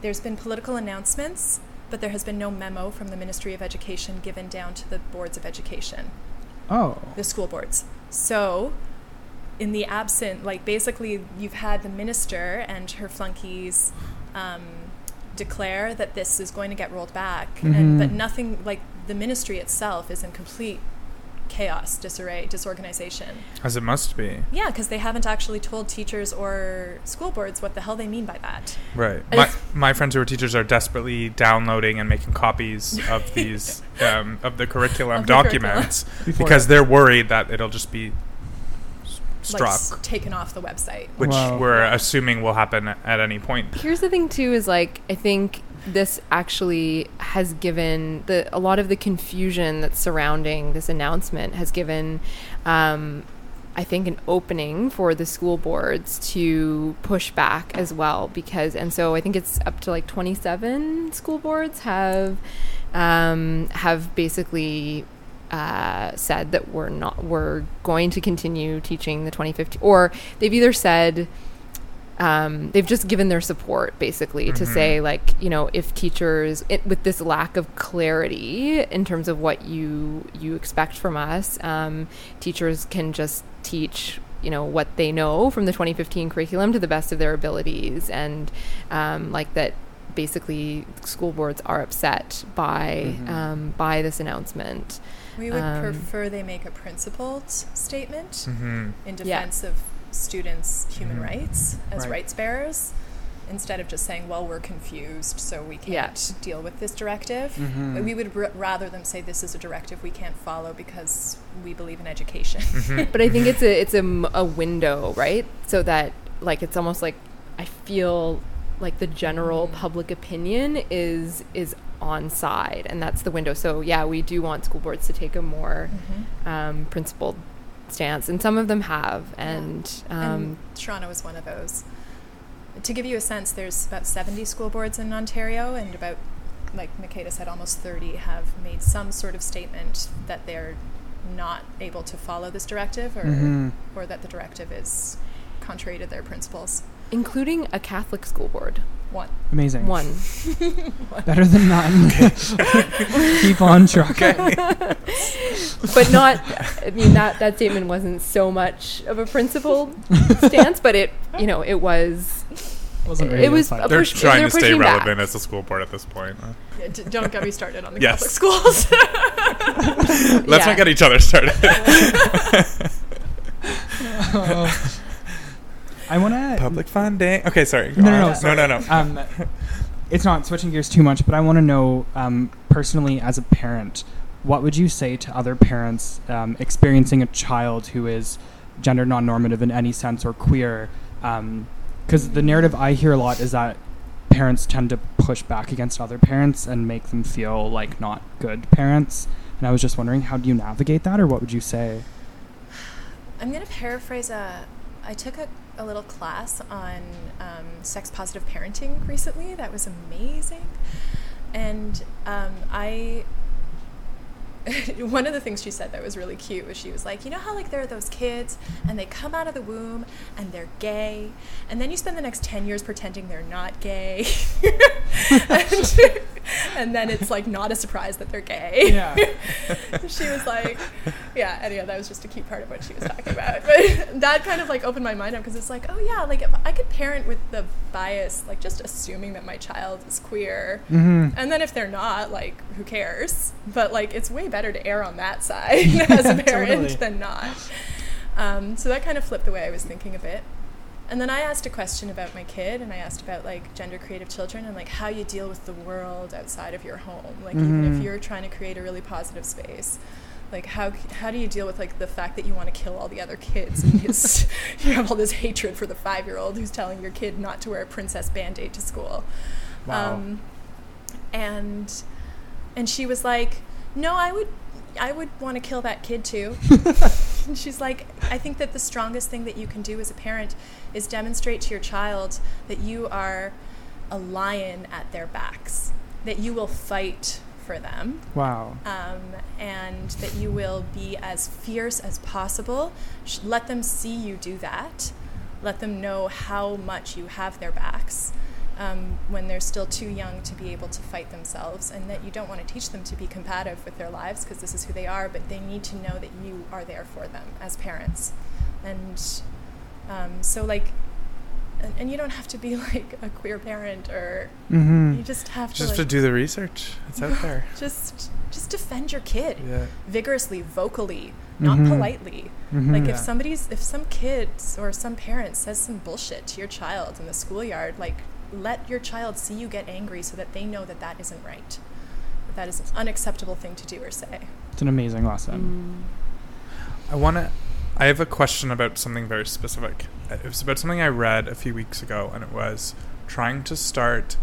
There's been political announcements, but there has been no memo from the Ministry of Education given down to the boards of education, Oh. the school boards. So, in the absent, like basically, you've had the minister and her flunkies um, declare that this is going to get rolled back, and, but nothing like the ministry itself is in complete chaos, disarray, disorganization. As it must be. Yeah, because they haven't actually told teachers or school boards what the hell they mean by that. Right. I My, just- my friends who are teachers are desperately downloading and making copies of <laughs> these um, of the curriculum Of the curriculum. documents Before- because they're worried that it'll just be s- Like struck, s- taken off the website. which Wow. we're assuming will happen at any point. Here's the thing too is like I think this actually has given the a lot of the confusion that's surrounding this announcement has given um, I think an opening for the school boards to push back as well because and so I think it's up to like 27 school boards have um, have basically uh, said that we're not we're going to continue teaching the 2015 or they've either said um, they've just given their support basically to Mhm. say like you know if teachers it, with this lack of clarity in terms of what you you expect from us um, teachers can just teach you know what they know from the 2015 curriculum to the best of their abilities and um, like that basically school boards are upset by Mhm. um, by this announcement We would Um, prefer they make a principled statement hmm in Yeah. defense of students' human Mhm. rights as Right. rights bearers, instead of just saying, "Well, we're confused, so we can't Yeah. deal with this directive." Mhm. We would r- rather them say, "This is a directive we can't follow because we believe in education." Mm-hmm. <laughs> but I think it's a it's a, m- a window, right? So that like it's almost like I feel like the general Mm. public opinion is is on side, and that's the window. So yeah, we do want school boards to take a more Mhm. um, principled stance, and some of them have, and um, and Toronto is one of those. To give you a sense, there's about 70 school boards in Ontario, and about, like Makeda said, almost 30 have made some sort of statement that they're not able to follow this directive, or Mhm. or that the directive is contrary to their principles. Including a Catholic school board. One. Amazing. One, <laughs> Better than none. <laughs> Keep on trucking. but not. I mean that that statement wasn't so much of a principled stance, but it you know it was. Wasn't It was a They're push- trying they're to stay pushing back. relevant as a school board at this point. Yeah, d- don't get me started on the Yes. Catholic schools. <laughs> Let's Yeah. not get each other started. Oh. I want to Public funding. Okay, sorry. No, no, no, sorry. no, no, no. um, it's not switching gears too much, but I want to know um, personally as a parent, what would you say to other parents um, experiencing a child who is gender non-normative in any sense or queer? Because the narrative I hear a lot is that parents tend to push back against other parents and make them feel like not good parents. And I was just wondering, how do you navigate that, or what would you say? I'm going to paraphrase a. I took a, a little class on um, sex positive parenting recently. That was amazing. And um, I. <laughs> one of the things she said that was really cute was she was like, you know how like there are those kids and they come out of the womb and they're gay, and then you spend the next ten years pretending they're not gay. <laughs> and, and then it's like not a surprise that they're gay. Yeah. <laughs> she was like, yeah. Anyway, that was just a key part of what she was talking about. But that kind of like opened my mind up because it's like, oh yeah, like if I could parent with the bias, like just assuming that my child is queer, Mm-hmm. and then if they're not, like who cares? But like it's way better to err on that side <laughs> as a parent Totally. than not. Um, so that kind of flipped the way I was thinking a bit. And then I asked a question about my kid, and I asked about like gender creative children and like how you deal with the world outside of your home. Like even Mhm. if you're trying to create a really positive space, like how how do you deal with like the fact that you want to kill all the other kids and <laughs> his, <laughs> you have all this hatred for the five year old who's telling your kid not to wear a princess band aid to school. Wow. Um, and and she was like, "No, I would I would want to kill that kid too." <laughs> and she's like, "I think that the strongest thing that you can do as a parent is demonstrate to your child that you are a lion at their backs, that you will fight for them." Wow. um, and that you will be as fierce as possible. Let them see you do that. Let them know how much you have their backs um, when they're still too young to be able to fight themselves, and that you don't want to teach them to be combative with their lives because this is who they are, but they need to know that you are there for them as parents. And um, so, like, and, and you don't have to be <laughs> like a queer parent, or Mm-hmm. you just have to Just like, to do the research. It's out there. <laughs> just just defend your kid Yeah. vigorously, vocally, not Mhm. politely. Mm-hmm. Like Yeah. if somebody's if some kids or some parent says some bullshit to your child in the schoolyard, like let your child see you get angry so that they know that that isn't right. That that is an unacceptable thing to do or say. it's an amazing lesson. Mm. I want to. I have a question about something very specific. It was about something I read a few weeks ago, and it was trying to start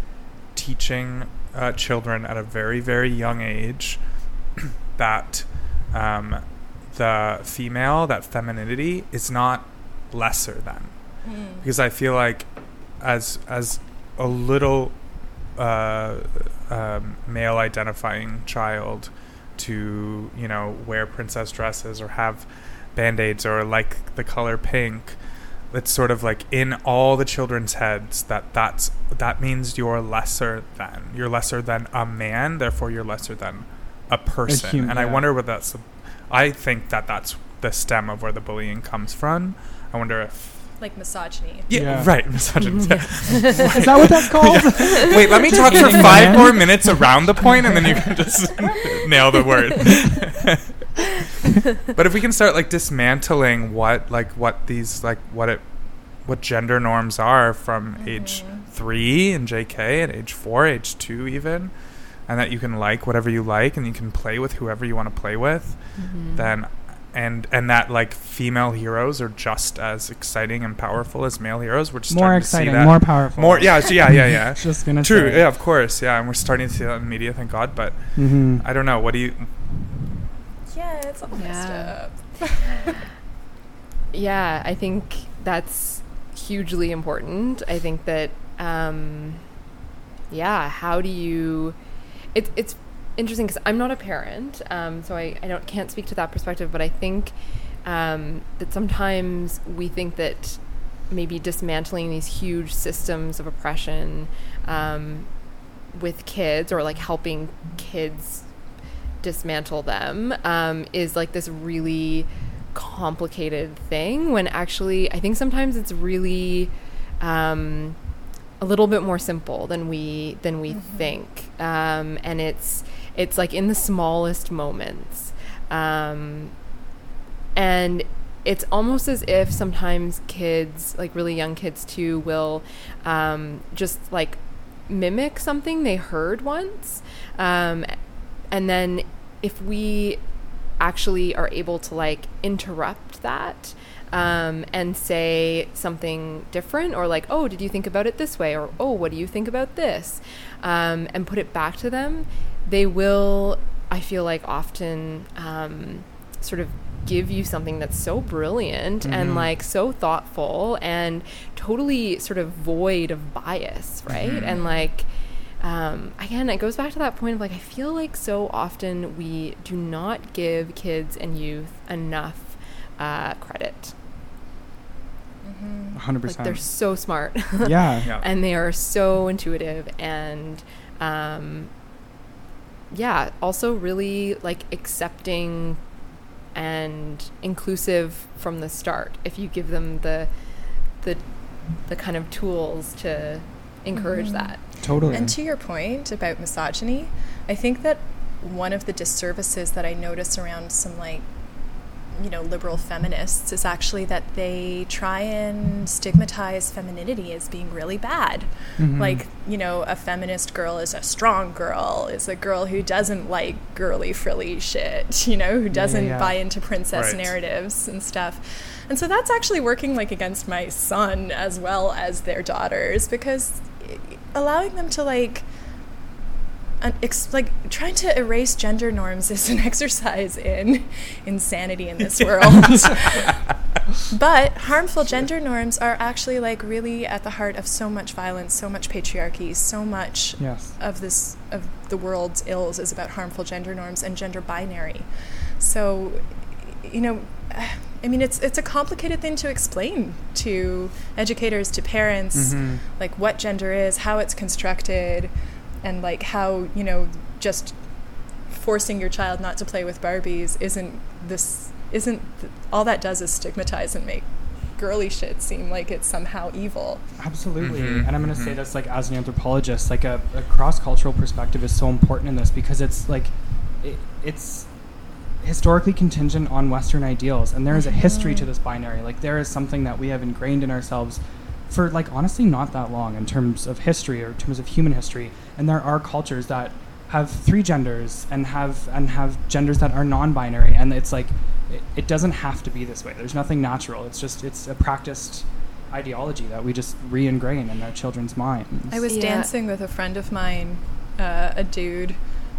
teaching uh, children at a very, very young age <clears throat> that um, the female, that femininity, is not lesser than. Because I feel like, as as a little uh, um, male identifying child, to you know wear princess dresses or have band-aids or like the color pink. It's sort of like in all the children's heads that that's that means you're lesser than you're lesser than a man therefore you're lesser than a person. human, and i yeah. wonder what that's i think that that's the stem of where the bullying comes from. I wonder if Like misogyny. yeah, Yeah. right misogyny <laughs> <laughs> Is that what that's called? <laughs> wait let me talk for five men? more minutes around the point and then you can just nail the word but if we can start like dismantling what like what these like what it what gender norms are from age Mhm. three in JK and age four, age two even, and that you can like whatever you like and you can play with whoever you want to play with, Mhm. then and and that like female heroes are just as exciting and powerful as male heroes. We're just more exciting, to see that. more powerful. more yeah so yeah yeah yeah. <laughs> Just gonna True, say. yeah, of course, yeah, and we're starting to see that in media, thank God. But Mm-hmm. I don't know. What do you? Yeah, it's all messed up. <laughs> Yeah, I think that's hugely important. I think that, um, yeah, how do you? It's it's interesting because I'm not a parent, um, so I, I don't can't speak to that perspective. But I think um, that sometimes we think that maybe dismantling these huge systems of oppression um, with kids or like helping kids dismantle them um, is like this really complicated thing when actually I think sometimes it's really um, a little bit more simple than we than we Mhm. think um, and it's it's like in the smallest moments. Um, and it's almost as if sometimes kids like really young kids too will um, just like mimic something they heard once um, and then if we actually are able to like interrupt that um, and say something different or like oh did you think about it this way? or oh what do you think about this? Um, and put it back to them they will i feel like often um, sort of give you something that's so brilliant and Mhm. like so thoughtful and totally sort of void of bias right Mhm. and like um, again, it goes back to that point of like, I feel like so often we do not give kids and youth enough uh, credit. Mm-hmm. 100%. Like, they're so smart yeah. <laughs> Yeah. and they are so intuitive and um, yeah, also really like accepting and inclusive from the start. If you give them the the the kind of tools to encourage Mhm. that. Totally. And to your point about misogyny, I think that one of the disservices that I notice around some like you know liberal feminists is actually that they try and stigmatize femininity as being really bad. Mhm. Like, you know, a feminist girl is a strong girl, is a girl who doesn't like girly frilly shit, <laughs> you know, who doesn't yeah. buy into princess Right. narratives and stuff. And so that's actually working like against my son as well as their daughters because allowing them to like an ex- like trying to erase gender norms is an <laughs> exercise in insanity in this world. <laughs> but harmful gender norms are actually like really at the heart of so much violence, so much patriarchy, so much yes. of this of the world's ills is about harmful gender norms and gender binary. So, you know, I mean, it's it's a complicated thing to explain to educators, to parents, Mhm. like what gender is, how it's constructed, and like how you know just forcing your child not to play with Barbies isn't this isn't th- all that does is stigmatize and make girly shit seem like it's somehow evil. Absolutely. Mhm, And I'm going to say mhm. this like as an anthropologist, like a, a cross-cultural perspective is so important in this because it's like it, it's historically contingent on western ideals and there is a history to Mhm. this binary. Like there is something that we have ingrained in ourselves for like honestly not that long in terms of history or in terms of human history and there are cultures that have three genders and have and have genders that are non-binary. And it's like it, it doesn't have to be this way. There's nothing natural. It's just it's a practiced ideology that we just re-ingrain in our children's minds. I was Yeah. dancing with a friend of mine, uh, a dude,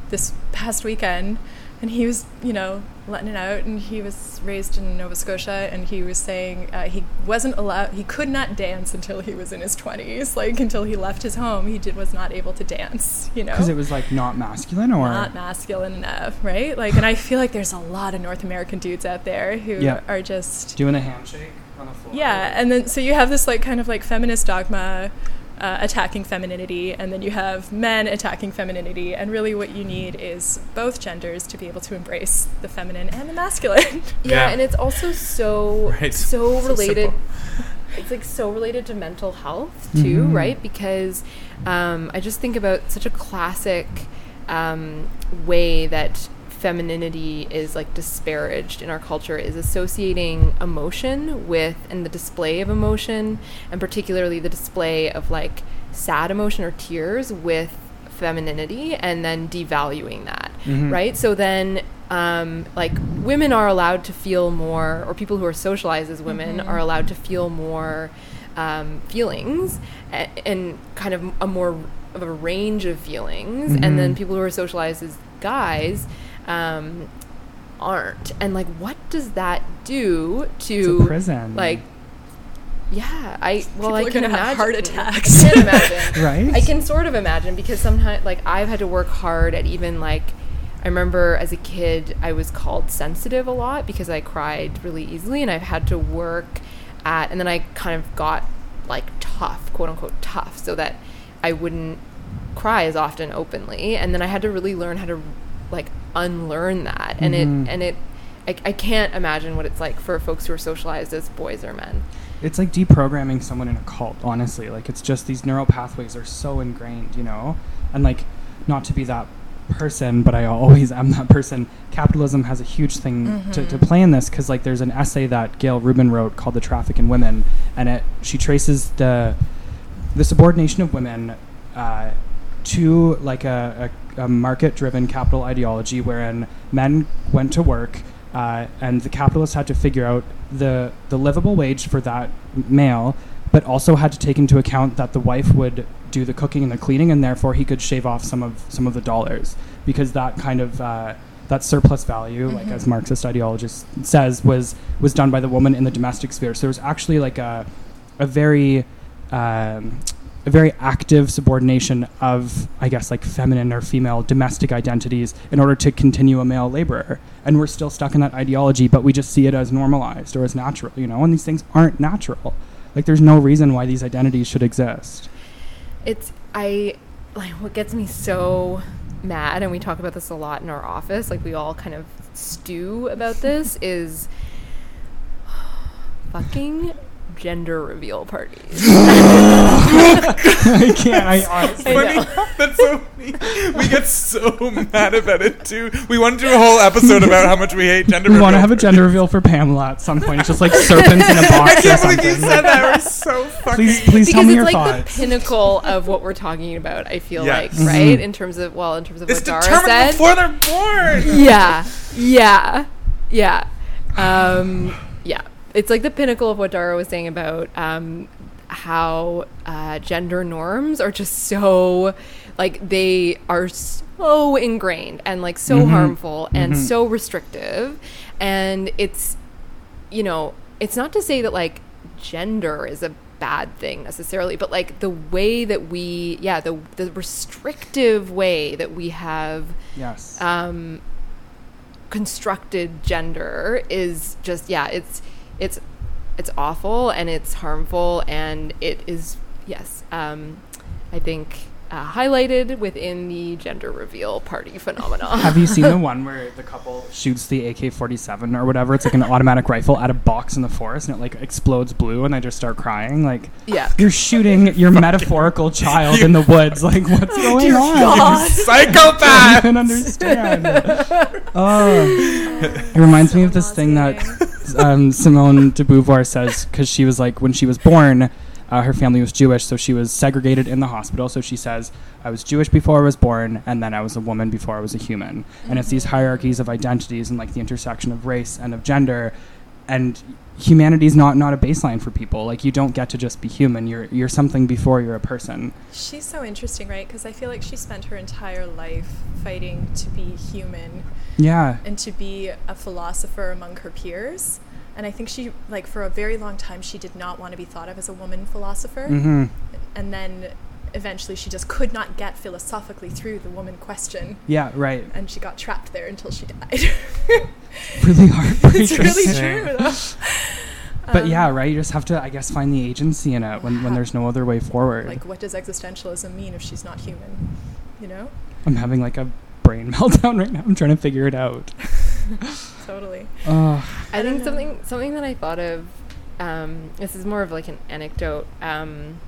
this past weekend, and he was, you know, letting it out. And he was raised in Nova Scotia, and he was saying uh, he wasn't allowed, he could not dance until he was in his twenties, like until he left his home, he did was not able to dance. You know, because it was like not masculine or not masculine enough, right? Like, and I feel like there's a lot of North American dudes out there who Yeah. are just doing a handshake on the floor yeah, and then so you have this like kind of like feminist dogma uh, attacking femininity, and then you have men attacking femininity, and really what you need is both genders to be able to embrace the feminine and the masculine. <laughs> Yeah, Yeah. and it's also so Right. so So related. simple. it's like so related to mental health too, Mhm. right? Because um, I just think about such a classic um, way that femininity is like disparaged in our culture is associating emotion with and the display of emotion and particularly the display of like sad emotion or tears with femininity and then devaluing that Mhm. right so then um, like women are allowed to feel more or people who are socialized as women Mhm. are allowed to feel more um, feelings a- and kind of a more of a range of feelings and then people who are socialized as guys um, aren't. And like what does that do it's to a prison. like yeah i well People i are can gonna have imagine. heart attacks. i can imagine. <laughs> Right? I can sort of imagine because sometimes, like, I've had to work hard at even like. I remember as a kid, I was called sensitive a lot because I cried really easily, and I've had to work at, and then I kind of got like tough, quote unquote tough, so that I wouldn't cry as often openly, and then I had to really learn how to like unlearn that, and Mhm. it and it. I, I can't imagine what it's like for folks who are socialized as boys or men. it's like deprogramming someone in a cult honestly like it's just these neural pathways are so ingrained you know and like not to be that person but i always am that person capitalism has a huge thing to, to Mhm. play in this because like there's an essay that gail rubin wrote called the traffic in women and it she traces the the subordination of women uh, to like a, a, a market driven capital ideology wherein men went to work uh, and the capitalists had to figure out the the livable wage for that male, but also had to take into account that the wife would do the cooking and the cleaning, and therefore he could shave off some of some of the dollars because that kind of uh, that surplus value, like as. Marxist ideologist says, was was done by the woman in the domestic sphere. So there was actually like a a very um, a very active subordination of, I guess, like feminine or female domestic identities in order to continue a male laborer. And we're still stuck in that ideology, but we just see it as normalized or as natural, you know? And these things aren't natural. Like, there's no reason why these identities should exist. it's i like what gets me so mad, and we talk about this a lot in our office. Like we all kind of stew about this. <laughs> Is fucking gender reveal parties. <laughs> <laughs> I can't. I honestly. <laughs> I know. Funny. That's so funny. We get so mad about it too. We want to do a whole episode about how much we hate gender. We want to have a gender reveal for Pamela at some point. It's just like serpents in a box <laughs> or can't believe something. you said that. We're so fucking. Please, please tell because me it's your like thoughts. the pinnacle of what we're talking about. I feel Yes. like right Mhm. in terms of well, in terms of It's what Dara determined said. before they're born. yeah, yeah, yeah, um, yeah. It's like the pinnacle of what Dara was saying about um, how uh, gender norms are just so like they are so ingrained and like so Mhm. harmful and Mhm. so restrictive, and it's you know it's not to say that like gender is a bad thing necessarily but like the way that we yeah the the restrictive way that we have yes. um, constructed gender is just yeah it's it's it's awful and it's harmful and it is yes um, I think uh, highlighted within the gender reveal party phenomenon. <laughs> Have you seen the <laughs> one where the couple shoots the AK-47 or whatever? It's like an automatic rifle at a box in the forest, and it like explodes blue, and they just start crying. Like yeah. you're shooting <laughs> your metaphorical child in the woods. Like what's going Dear on? God. I don't Psychopath. even understand. oh, it reminds me of this thing that um, Simone de Beauvoir says because she was like when she was born, uh, her family was Jewish, so she was segregated in the hospital. So she says, "I was Jewish before I was born, and then I was a woman before I was a human." And it's these hierarchies of identities and like the intersection of race and of gender, and humanity is not not a baseline for people. Like you don't get to just be human. You're you're something before you're a person. She's so interesting, right? Because I feel like she spent her entire life fighting to be human Yeah. and to be a philosopher among her peers. And I think she, like, for a very long time, she did not want to be thought of as a woman philosopher. Mm-hmm. And then eventually she just could not get philosophically through the woman question. Yeah. Right. And she got trapped there until she died. <laughs> Really heartbreaking. it's really true, though. But Um, yeah, right. You just have to, I guess, find the agency in it when, when there's no other way forward. Like, what does existentialism mean if she's not human? You know? I'm having like a brain <laughs> meltdown right now. I'm trying to figure it out. <laughs> Totally. Oh, I I think know. something something that I thought of. Um, this is more of like an anecdote. Um,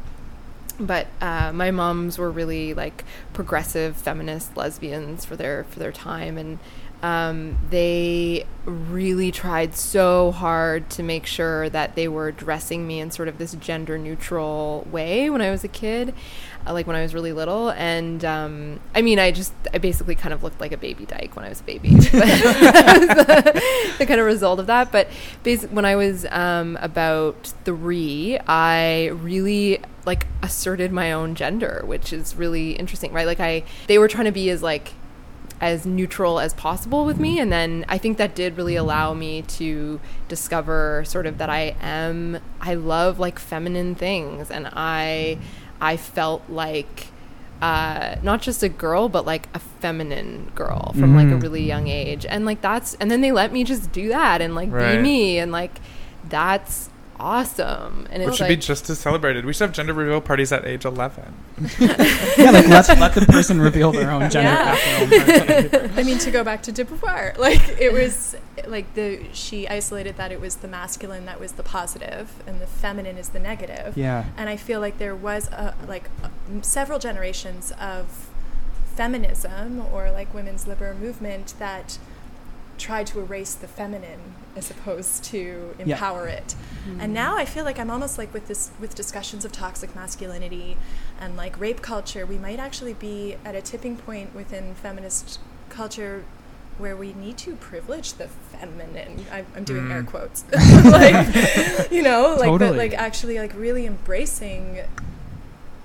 but uh, my moms were really like progressive feminist lesbians for their for their time, and um, they really tried so hard to make sure that they were dressing me in sort of this gender neutral way when I was a kid, uh, like when I was really little. And um, I mean, I just I basically kind of looked like a baby dyke when I was a baby. <laughs> <laughs> the, kind of result of that. But basic, when I was um, about three, I really like asserted my own gender, which is really interesting, right? Like I, they were trying to be as like as neutral as possible with me. And then i think that did really allow me to discover sort of that i am i love like feminine things. And i i felt like uh, not just a girl, but like a feminine girl from like a Mhm. really young age, and like that's, and then they let me just do that and like be me, and like that's awesome, and Which it's should like be just as celebrated. We should have gender reveal parties at age 11. <laughs> yeah. Like let let the person reveal their own gender Yeah. at their own. <laughs> I mean, to go back to de Beauvoir, like it was like the she isolated that it was the masculine that was the positive and the feminine is the negative. Yeah. And I feel like there was a, like m- several generations of feminism or like women's liberal movement that tried to erase the feminine as opposed to Yeah. empower it. And now I feel like I'm almost like with this with discussions of toxic masculinity and like rape culture, we might actually be at a tipping point within feminist culture where we need to privilege the feminine. I, I'm doing air Mm. quotes, <laughs> like you know, like but like actually like really embracing.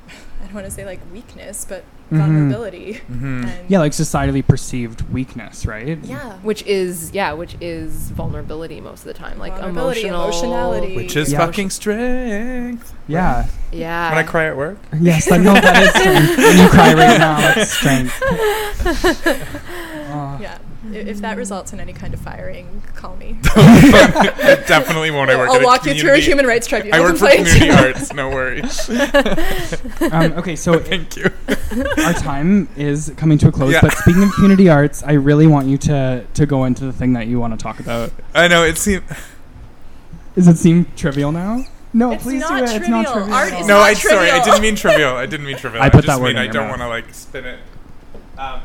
I don't want to say like weakness, but. Vulnerability. Mhm. And Yeah, like societally perceived weakness, right? yeah, which is yeah, which is vulnerability most of the time, like emotional emotionality. Which is Yeah. fucking strength. Yeah. Yeah, When I cry at work. Yes, I know that is <laughs> strength. when you cry right now, it's strength. <laughs> Oh. yeah. I- if that results in any kind of firing, call me. <laughs> it <laughs> definitely won't. I work I'll at a walk you through a human rights tribunal I work for community arts. No worries. <laughs> Um, okay, so Thank you. our time is coming to a close. Yeah. But speaking of community arts, I really want you to to go into the thing that you want to talk about. I know it seems. Does it seem trivial now? No, It's please not do it. It's not trivial. trivial. Art is No, not I sorry. I didn't mean trivial. I didn't mean trivial. I put just that word mean in I your don't want to like spin it. Um,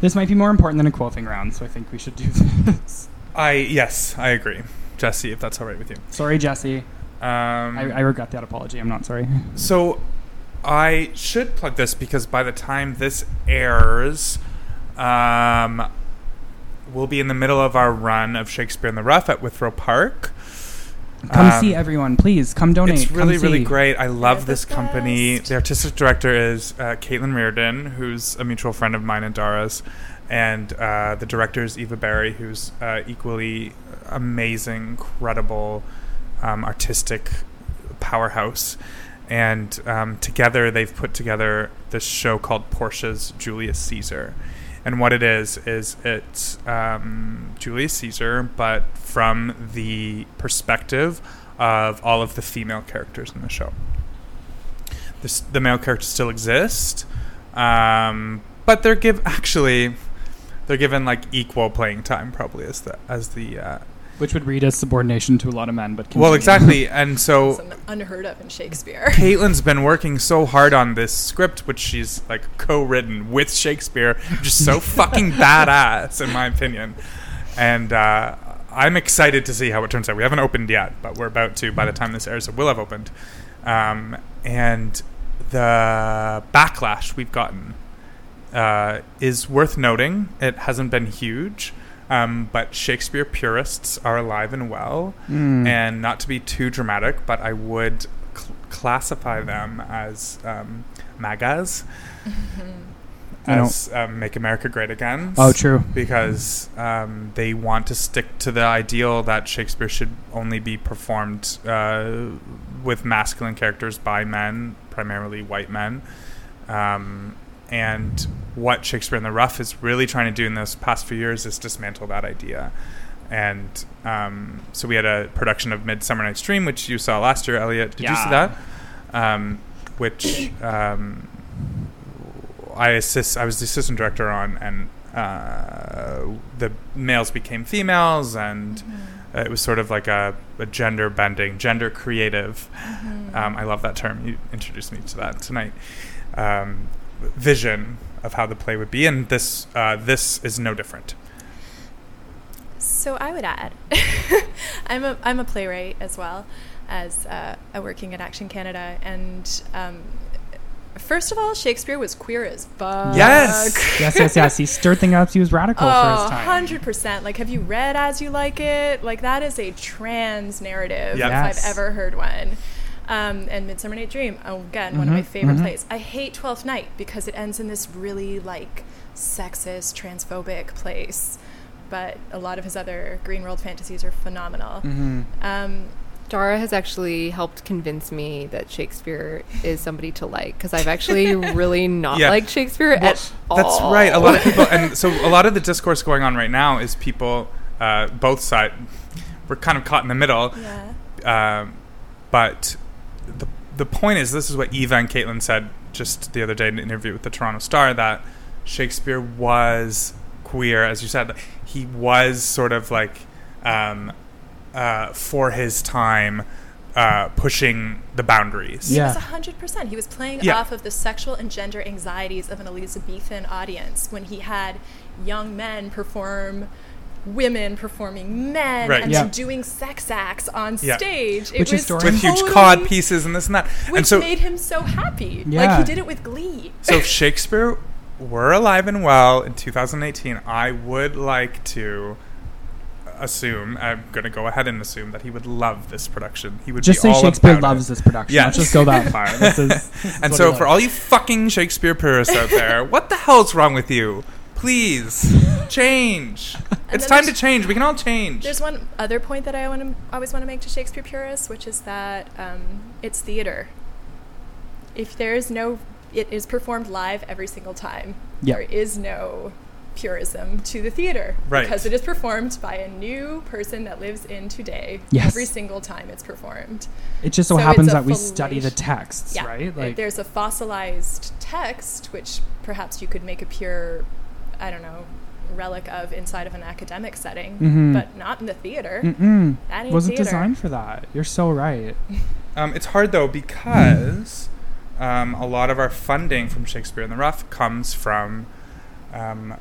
This might be more important than a quoting round, so I think we should do this. I yes, I agree, Jesse. If that's all right with you. Sorry, Jesse. Um, I, I regret that apology. I'm not sorry. So I should plug this because by the time this airs, um, we'll be in the middle of our run of Shakespeare in the Rough at Withrow Park. Come Um, see everyone, please. Come donate. It's really, really great. I love the this company. The artistic director is uh, Caitlin Riordan, who's a mutual friend of mine and Dara's, and uh, the director is Eva Barrie, who's uh, equally amazing, incredible, um, artistic powerhouse. And um, together, they've put together this show called Portia's Julius Caesar. And what it is is it's um, Julius Caesar, but from the perspective of all of the female characters in the show. The male characters still exist, um, but they're give <laughs> actually they're given like equal playing time probably as the as the uh, Which would read as subordination to a lot of men, but well exactly. <laughs> And so It's an unheard of in Shakespeare. <laughs> Caitlin's been working so hard on this script, which she's like co-written with Shakespeare, just so <laughs> fucking badass, in my opinion. And uh, I'm excited to see how it turns out. We haven't opened yet, but we're about to. By the time this airs, it will have opened. Um, and the backlash we've gotten uh, is worth noting. It hasn't been huge. Um, but Shakespeare purists are alive and well, Mm. and not to be too dramatic, but I would cl- classify them as um, MAGAs, as um, Make America Great Again. Oh, true. Because um, they want to stick to the ideal that Shakespeare should only be performed uh, with masculine characters by men, primarily white men. Um, and what Shakespeare in the Rough is really trying to do in those past few years is dismantle that idea. And um, so we had a production of Midsummer Night's Dream, which you saw last year, Elliot. Did you see that? Um, which um, I assist. I was the assistant director on, and uh, the males became females, and uh, it was sort of like a, a gender bending, gender creative. Um, I love that term. You introduced me to that tonight. Um, vision of how the play would be, and this uh, this is no different. So I would add, <laughs> I'm a I'm a playwright as well as uh, a working at Action Canada, and um, first of all, Shakespeare was queer as fuck. Yes. <laughs> yes, yes, yes. He stirred things up. He was radical for Oh, his time. 100%. Like, have you read As You Like It? Like, that is a trans narrative, Yep. if Yes. I've ever heard one. Um, and Midsummer Night's Dream, oh, again, one of my Mhm, favorite mhm. plays. I hate Twelfth Night because it ends in this really, like, sexist, transphobic place. But a lot of his other Green World fantasies are phenomenal. Mhm. Um, Dara has actually helped convince me that Shakespeare is somebody to like because I've actually <laughs> really not Yeah. liked Shakespeare Well, at all. That's right. A lot of people, and so a lot of the discourse going on right now is people, uh, both sides, we're kind of caught in the middle. yeah. Um, but the the point is, this is what Eva and Caitlin said just the other day in an interview with the Toronto Star that Shakespeare was queer, as you said. He was sort of like um, uh, for his time. Uh, pushing the boundaries. Yeah. He was 100%. He was playing Yeah. off of the sexual and gender anxieties of an Elizabethan audience when he had young men perform women performing men Right. and Yeah. doing sex acts on Yeah. stage. It was historians- with huge cod pieces and this and that. Which and so, made him so happy. Like he did it with glee. so if Shakespeare were alive and well in 2018, I would like to assume, I'm going to go ahead and assume that he would love this production. He would Just be say all Shakespeare about loves it. this production. Yes. Let's just go that far. This <laughs> is, this And so for all you fucking Shakespeare purists out there, <laughs> what the hell's wrong with you? Please change. <laughs> it's time to change. We can all change. There's one other point that I want to always want to make to Shakespeare purists, which is that um, it's theater. If there is no, it is performed live every single time. Yeah. There is no purism to the theater Right. because it is performed by a new person that lives in today Yes. every single time it's performed. It just so, So happens a that we study the texts, Yeah, right? Like there's a fossilized text which perhaps you could make a pure, I don't know, relic of inside of an academic setting, Mhm. but not in the theater. Mm-mm. That ain't wasn't theater. designed for that. You're so right. <laughs> Um, it's hard though because um, a lot of our funding from Shakespeare in the Rough comes from um,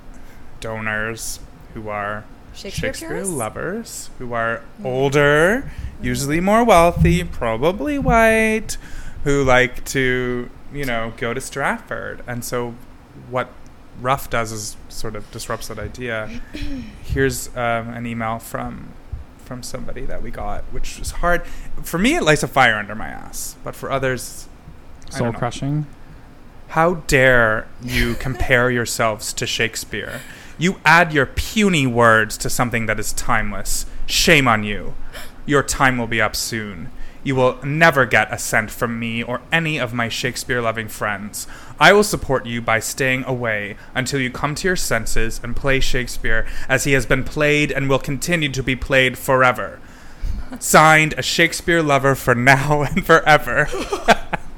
donors who are Shakespeare Shakespeare lovers, who are older, usually more wealthy, probably white, who like to you know go to Stratford, and so what Rough does is sort of disrupts that idea. <coughs> Here's um, an email from from somebody that we got, which is hard. For me, it lights a fire under my ass, but for others, I Soul crushing. How dare you compare <laughs> yourselves to Shakespeare? You add your puny words to something that is timeless. Shame on you. Your time will be up soon. You will never get a cent from me or any of my Shakespeare loving friends. I will support you by staying away until you come to your senses and play Shakespeare as he has been played and will continue to be played forever. Signed, a Shakespeare lover for now <laughs> and forever. <laughs>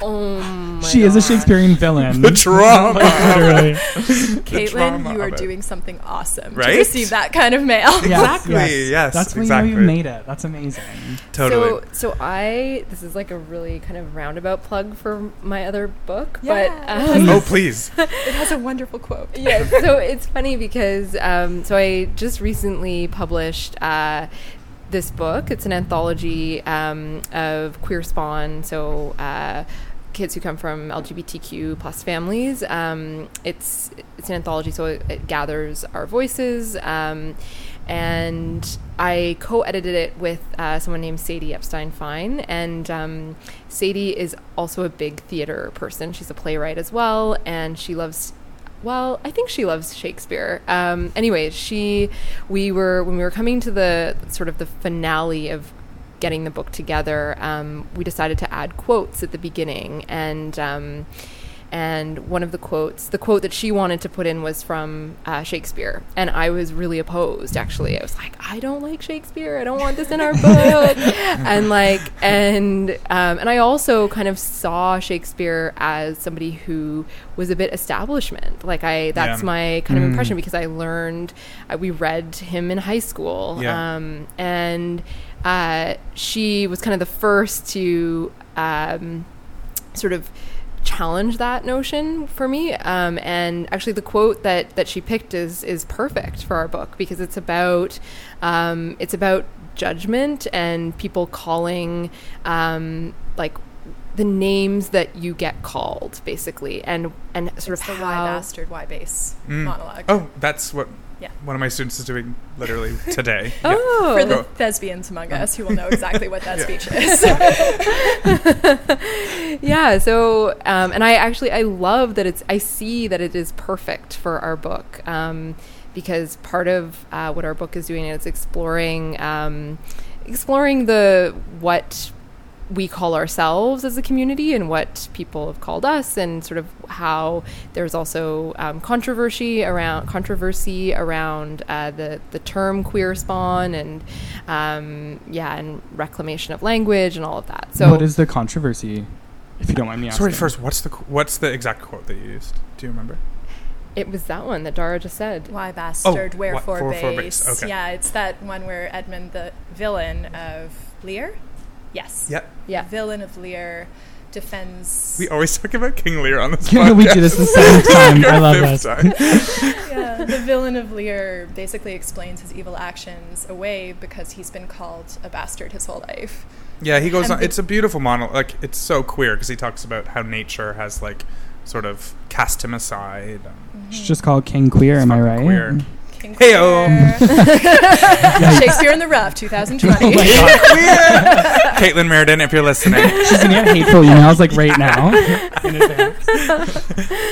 Oh my She is a Shakespearean villain. The drama. <laughs> Literally. Caitlin, drama you are doing something awesome Right? to receive that kind of mail. Exactly, yes, That's when exactly. you know you made it. That's amazing. Totally. So, so I this is like a really kind of roundabout plug for my other book, Yeah. but um, oh, please. It has a wonderful quote. yeah. So it's funny because um, so I just recently published uh, this book. It's an anthology um, of queer spawn. So. Uh, kids who come from LGBTQ plus families. Um, it's it's an anthology, so it, it gathers our voices. Um, and I co-edited it with uh, someone named Sadie Epstein Fine, and um, Sadie is also a big theater person. She's a playwright as well, and she loves. Well, I think she loves Shakespeare. Um, anyways, she, we were when we were coming to the sort of the finale of getting the book together, um, we decided to add quotes at the beginning, and um, and one of the quotes, the quote that she wanted to put in was from uh, Shakespeare, and I was really opposed. Actually, I was like, I don't like Shakespeare. I don't want this in our <laughs> book, and like, and um, and I also kind of saw Shakespeare as somebody who was a bit establishment. Like I, that's Yeah. my kind of Mm. impression because I learned, uh, we read him in high school, Yeah. um, and uh, she was kind of the first to um, sort of challenge that notion for me. Um, and actually, the quote that that she picked is is perfect for our book because it's about um, it's about judgment and people calling um, like the names that you get called basically and and sort It's of the why how bastard, why base Mm. monologue. Oh, that's what Yeah. one of my students is doing literally <laughs> today. Yeah. oh For the thespians among us who will know exactly what that <laughs> speech <laughs> is. yeah so um, and i actually i love that it's i see that it is perfect for our book um, because part of uh, what our book is doing is exploring um, exploring the what we call ourselves as a community and what people have called us and sort of how there's also um, controversy around controversy around uh, the the term queer spawn and um, yeah and reclamation of language and all of that so what is the controversy? If you don't mind me asking. Sorry, first, what's the what's the exact quote that you used? Do you remember? It was that one that Dara just said. Why bastard, Oh, wherefore, why- wherefore base. base, okay. Yeah, it's that one where Edmund, the villain of Lear, yes, Yep. Yeah. villain of Lear, defends. We always talk about King Lear on this Yeah, <laughs> podcast. we do this the seventh time. <laughs> I love fifth this. <laughs> yeah, the villain of Lear basically explains his evil actions away because he's been called a bastard his whole life. Yeah, he goes And on. the- It's a beautiful monologue. Like it's so queer because he talks about how nature has like sort of cast him aside. It's mm-hmm. just called King Queer, am I right? queer. King Hey-o. Shakespeare in <laughs> the Rough, <laughs> 2020. Oh my God. queer. <laughs> Caitlin Riordan, if you're listening, She's gonna get hateful emails like right now. in advance.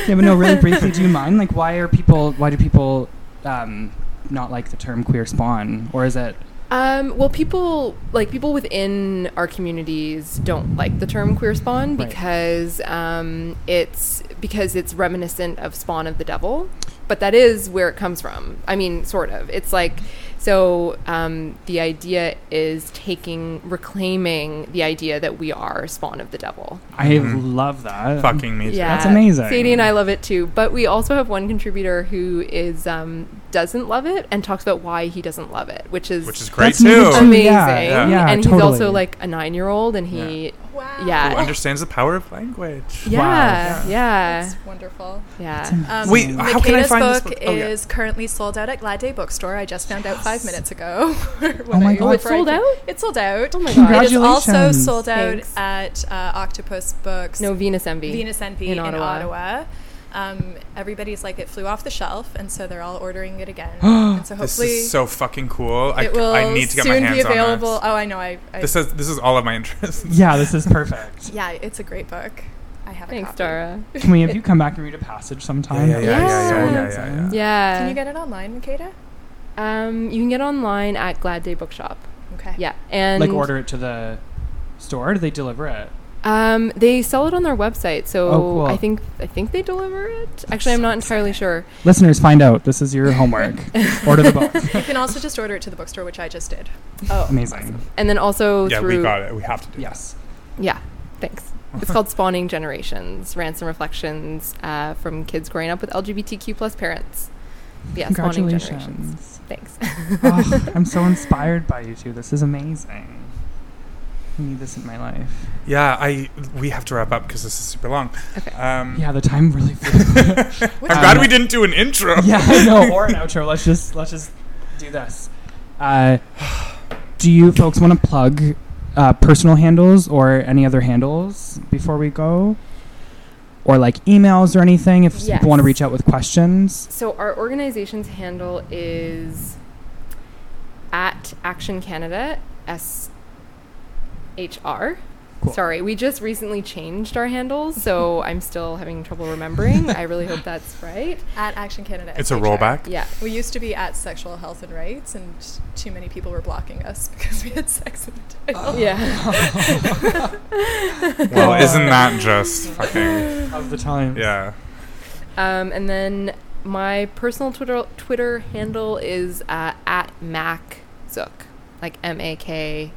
yeah, but no, really briefly, do you mind? Like, why are people? Why do people um, not like the term queer spawn, or is it? Um, well, people like people within our communities don't like the term queer spawn Right. because um, it's because it's reminiscent of Spawn of the Devil. But that is where it comes from. I mean, sort of. It's like so. Um, the idea is taking, reclaiming the idea that we are spawn of the devil. I Mhm. love that. Fucking me. Yeah, That's amazing. Sadie and I love it too, but we also have one contributor who is um, doesn't love it and talks about why he doesn't love it, which is Which is great That's too. too. amazing. Yeah, yeah, and totally. he's also like a nine-year-old, and he, Wow. Yeah. Who understands the power of language? yeah, yeah, That's wonderful. yeah. Um, Wait, how can I Michaela's find this book book? Oh, yeah. is currently sold out at Glad Day Bookstore. I just found out five minutes ago. <laughs> Oh my I- God. It's sold out? It's sold out. Oh my It god. is also sold out Thanks. at uh, Octopus Books. No Venus Envy. Venus Envy in in, Ottawa. Ottawa. Um, everybody's like it flew off the shelf, and so they're all ordering it again. <gasps> and so This hopefully is so fucking cool. I, will I need to get my soon hands be available. on Oh, I know. I, I this. This is this is all of my interests. <laughs> Yeah, this is perfect. <laughs> yeah, it's a great book. I have a Thanks, copy. Dara. <laughs> Can we have you come back and read a passage sometime? Yeah, yeah, yeah, yeah, So yeah, yeah, yeah, Yeah. Can you get it online, Makeda? Um, you can get it online at Glad Day Bookshop. Okay. Yeah, and Like order it to the store? Do they deliver it? Um, they sell it on their website, so Oh, cool. I think I think they deliver it. Actually, I'm not entirely sure. Listeners, find out. This is your homework. <laughs> order the book. You can also just order it to the bookstore, which I just did. <laughs> Oh, Amazing. and then also yeah, through we got it. We have to do. Yes. yeah, thanks. It's called Spawning Generations: Rants and Reflections uh, from kids growing up with LGBTQ plus parents. Yeah, Spawning Generations. Congratulations. Thanks. oh, I'm so <laughs> inspired by you two. This is amazing. I need this in my life. Yeah, I we have to wrap up because this is super long. Okay. Um, Yeah, the time really flew. <laughs> I'm glad Um, we didn't do an intro. <laughs> yeah, I know. Or an <laughs> outro. Let's just let's just do this. Uh, do you folks want to plug uh, personal handles or any other handles before we go? Or like emails or anything if Yes. people want to reach out with questions. So our organization's handle is at Action Canada S H R. Cool. Sorry, we just recently changed our handles, so <laughs> I'm still having trouble remembering. I really hope that's right. At Action Canada. It's a rollback. Yeah. We used to be at Sexual Health and Rights, and too many people were blocking us <laughs> because we had sex in the title. Yeah. <laughs> Well, isn't that just fucking of the time. yeah? Um, and then my personal Twitter Twitter handle is uh, at Mac Zook, like M A K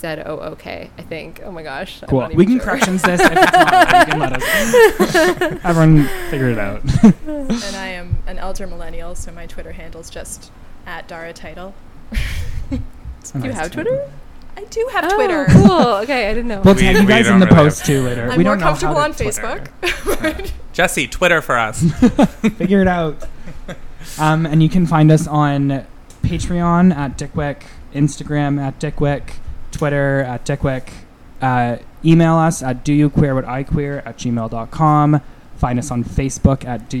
Z O O K. I think. Oh my gosh. I'm Cool. We can sure. corrections this if it's not. You can let us. <laughs> Everyone figure it out. and I am an elder millennial, so my Twitter handle's just at Dara Title. Do you have Twitter? I do have Oh, Twitter. Cool. Okay, I didn't know. We'll tag you guys in the really post too later. I'm we more don't comfortable to on Twitter. Facebook. <laughs> <laughs> Jesse, Twitter for us. Figure it out. Um, and you can find us on Patreon at Dickwick, Instagram at Dickwick, Twitter at Dickwick. Uh, email us at do you queer what I queer at gmail.com. Find us on Facebook at do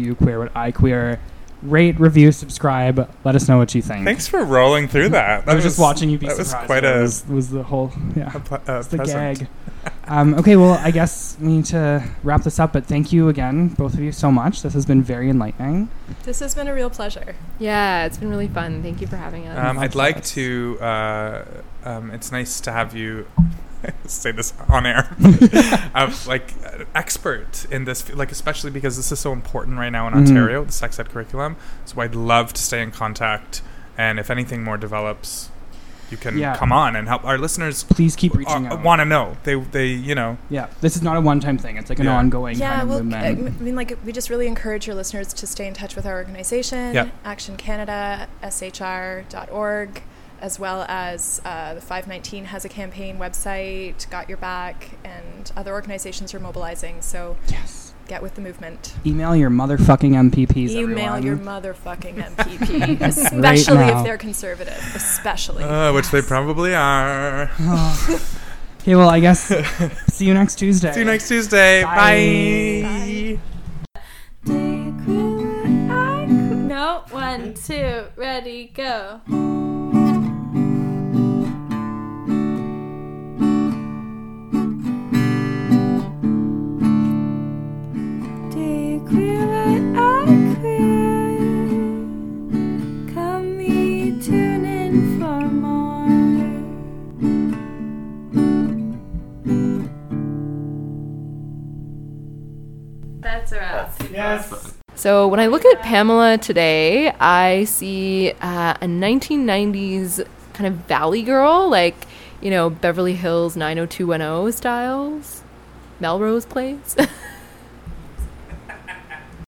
you queer what I queer. Rate, review, subscribe. Let us know what you think. Thanks for rolling through that. That I was, just watching you be that was quite That a, was, was the whole yeah. a, pl- a It's the present. gag. um, okay, well, I guess we need to wrap this up, but thank you again, both of you, so much. This has been very enlightening. this has been a real pleasure. Yeah, it's been really fun. Thank you for having us. Um, I'd like Yes. to. Uh, um, it's nice to have you <laughs> say this on air. <laughs> of like uh, expert in this, like especially because this is so important right now in Mhm. Ontario, the sex ed curriculum. So I'd love to stay in contact, and if anything more develops, you can Yeah. come on and help our listeners. Please keep reaching out. Want to know? They, they, you know. yeah, this is not a one-time thing. It's like an Yeah. ongoing Yeah, kind of well, I movement. m- I mean, like, we just really encourage your listeners to stay in touch with our organization, Yep. Action Canada, SHR.org, as well as uh, the 519 has a campaign website, Got Your Back, and other organizations are mobilizing. So yes. get with the movement. Email your motherfucking MPPs. Email everyone. your motherfucking <laughs> MPP, especially now. if they're conservative. Especially. Uh, which they probably are. <laughs> okay, well, I guess <laughs> see you next Tuesday. See you next Tuesday. Bye. Bye. No, one, two, ready, go. That's a wrap. Yes. So when I look at Pamela today, I see uh, a 1990s kind of valley girl, like you know Beverly Hills 90210 styles, Melrose Place. <laughs>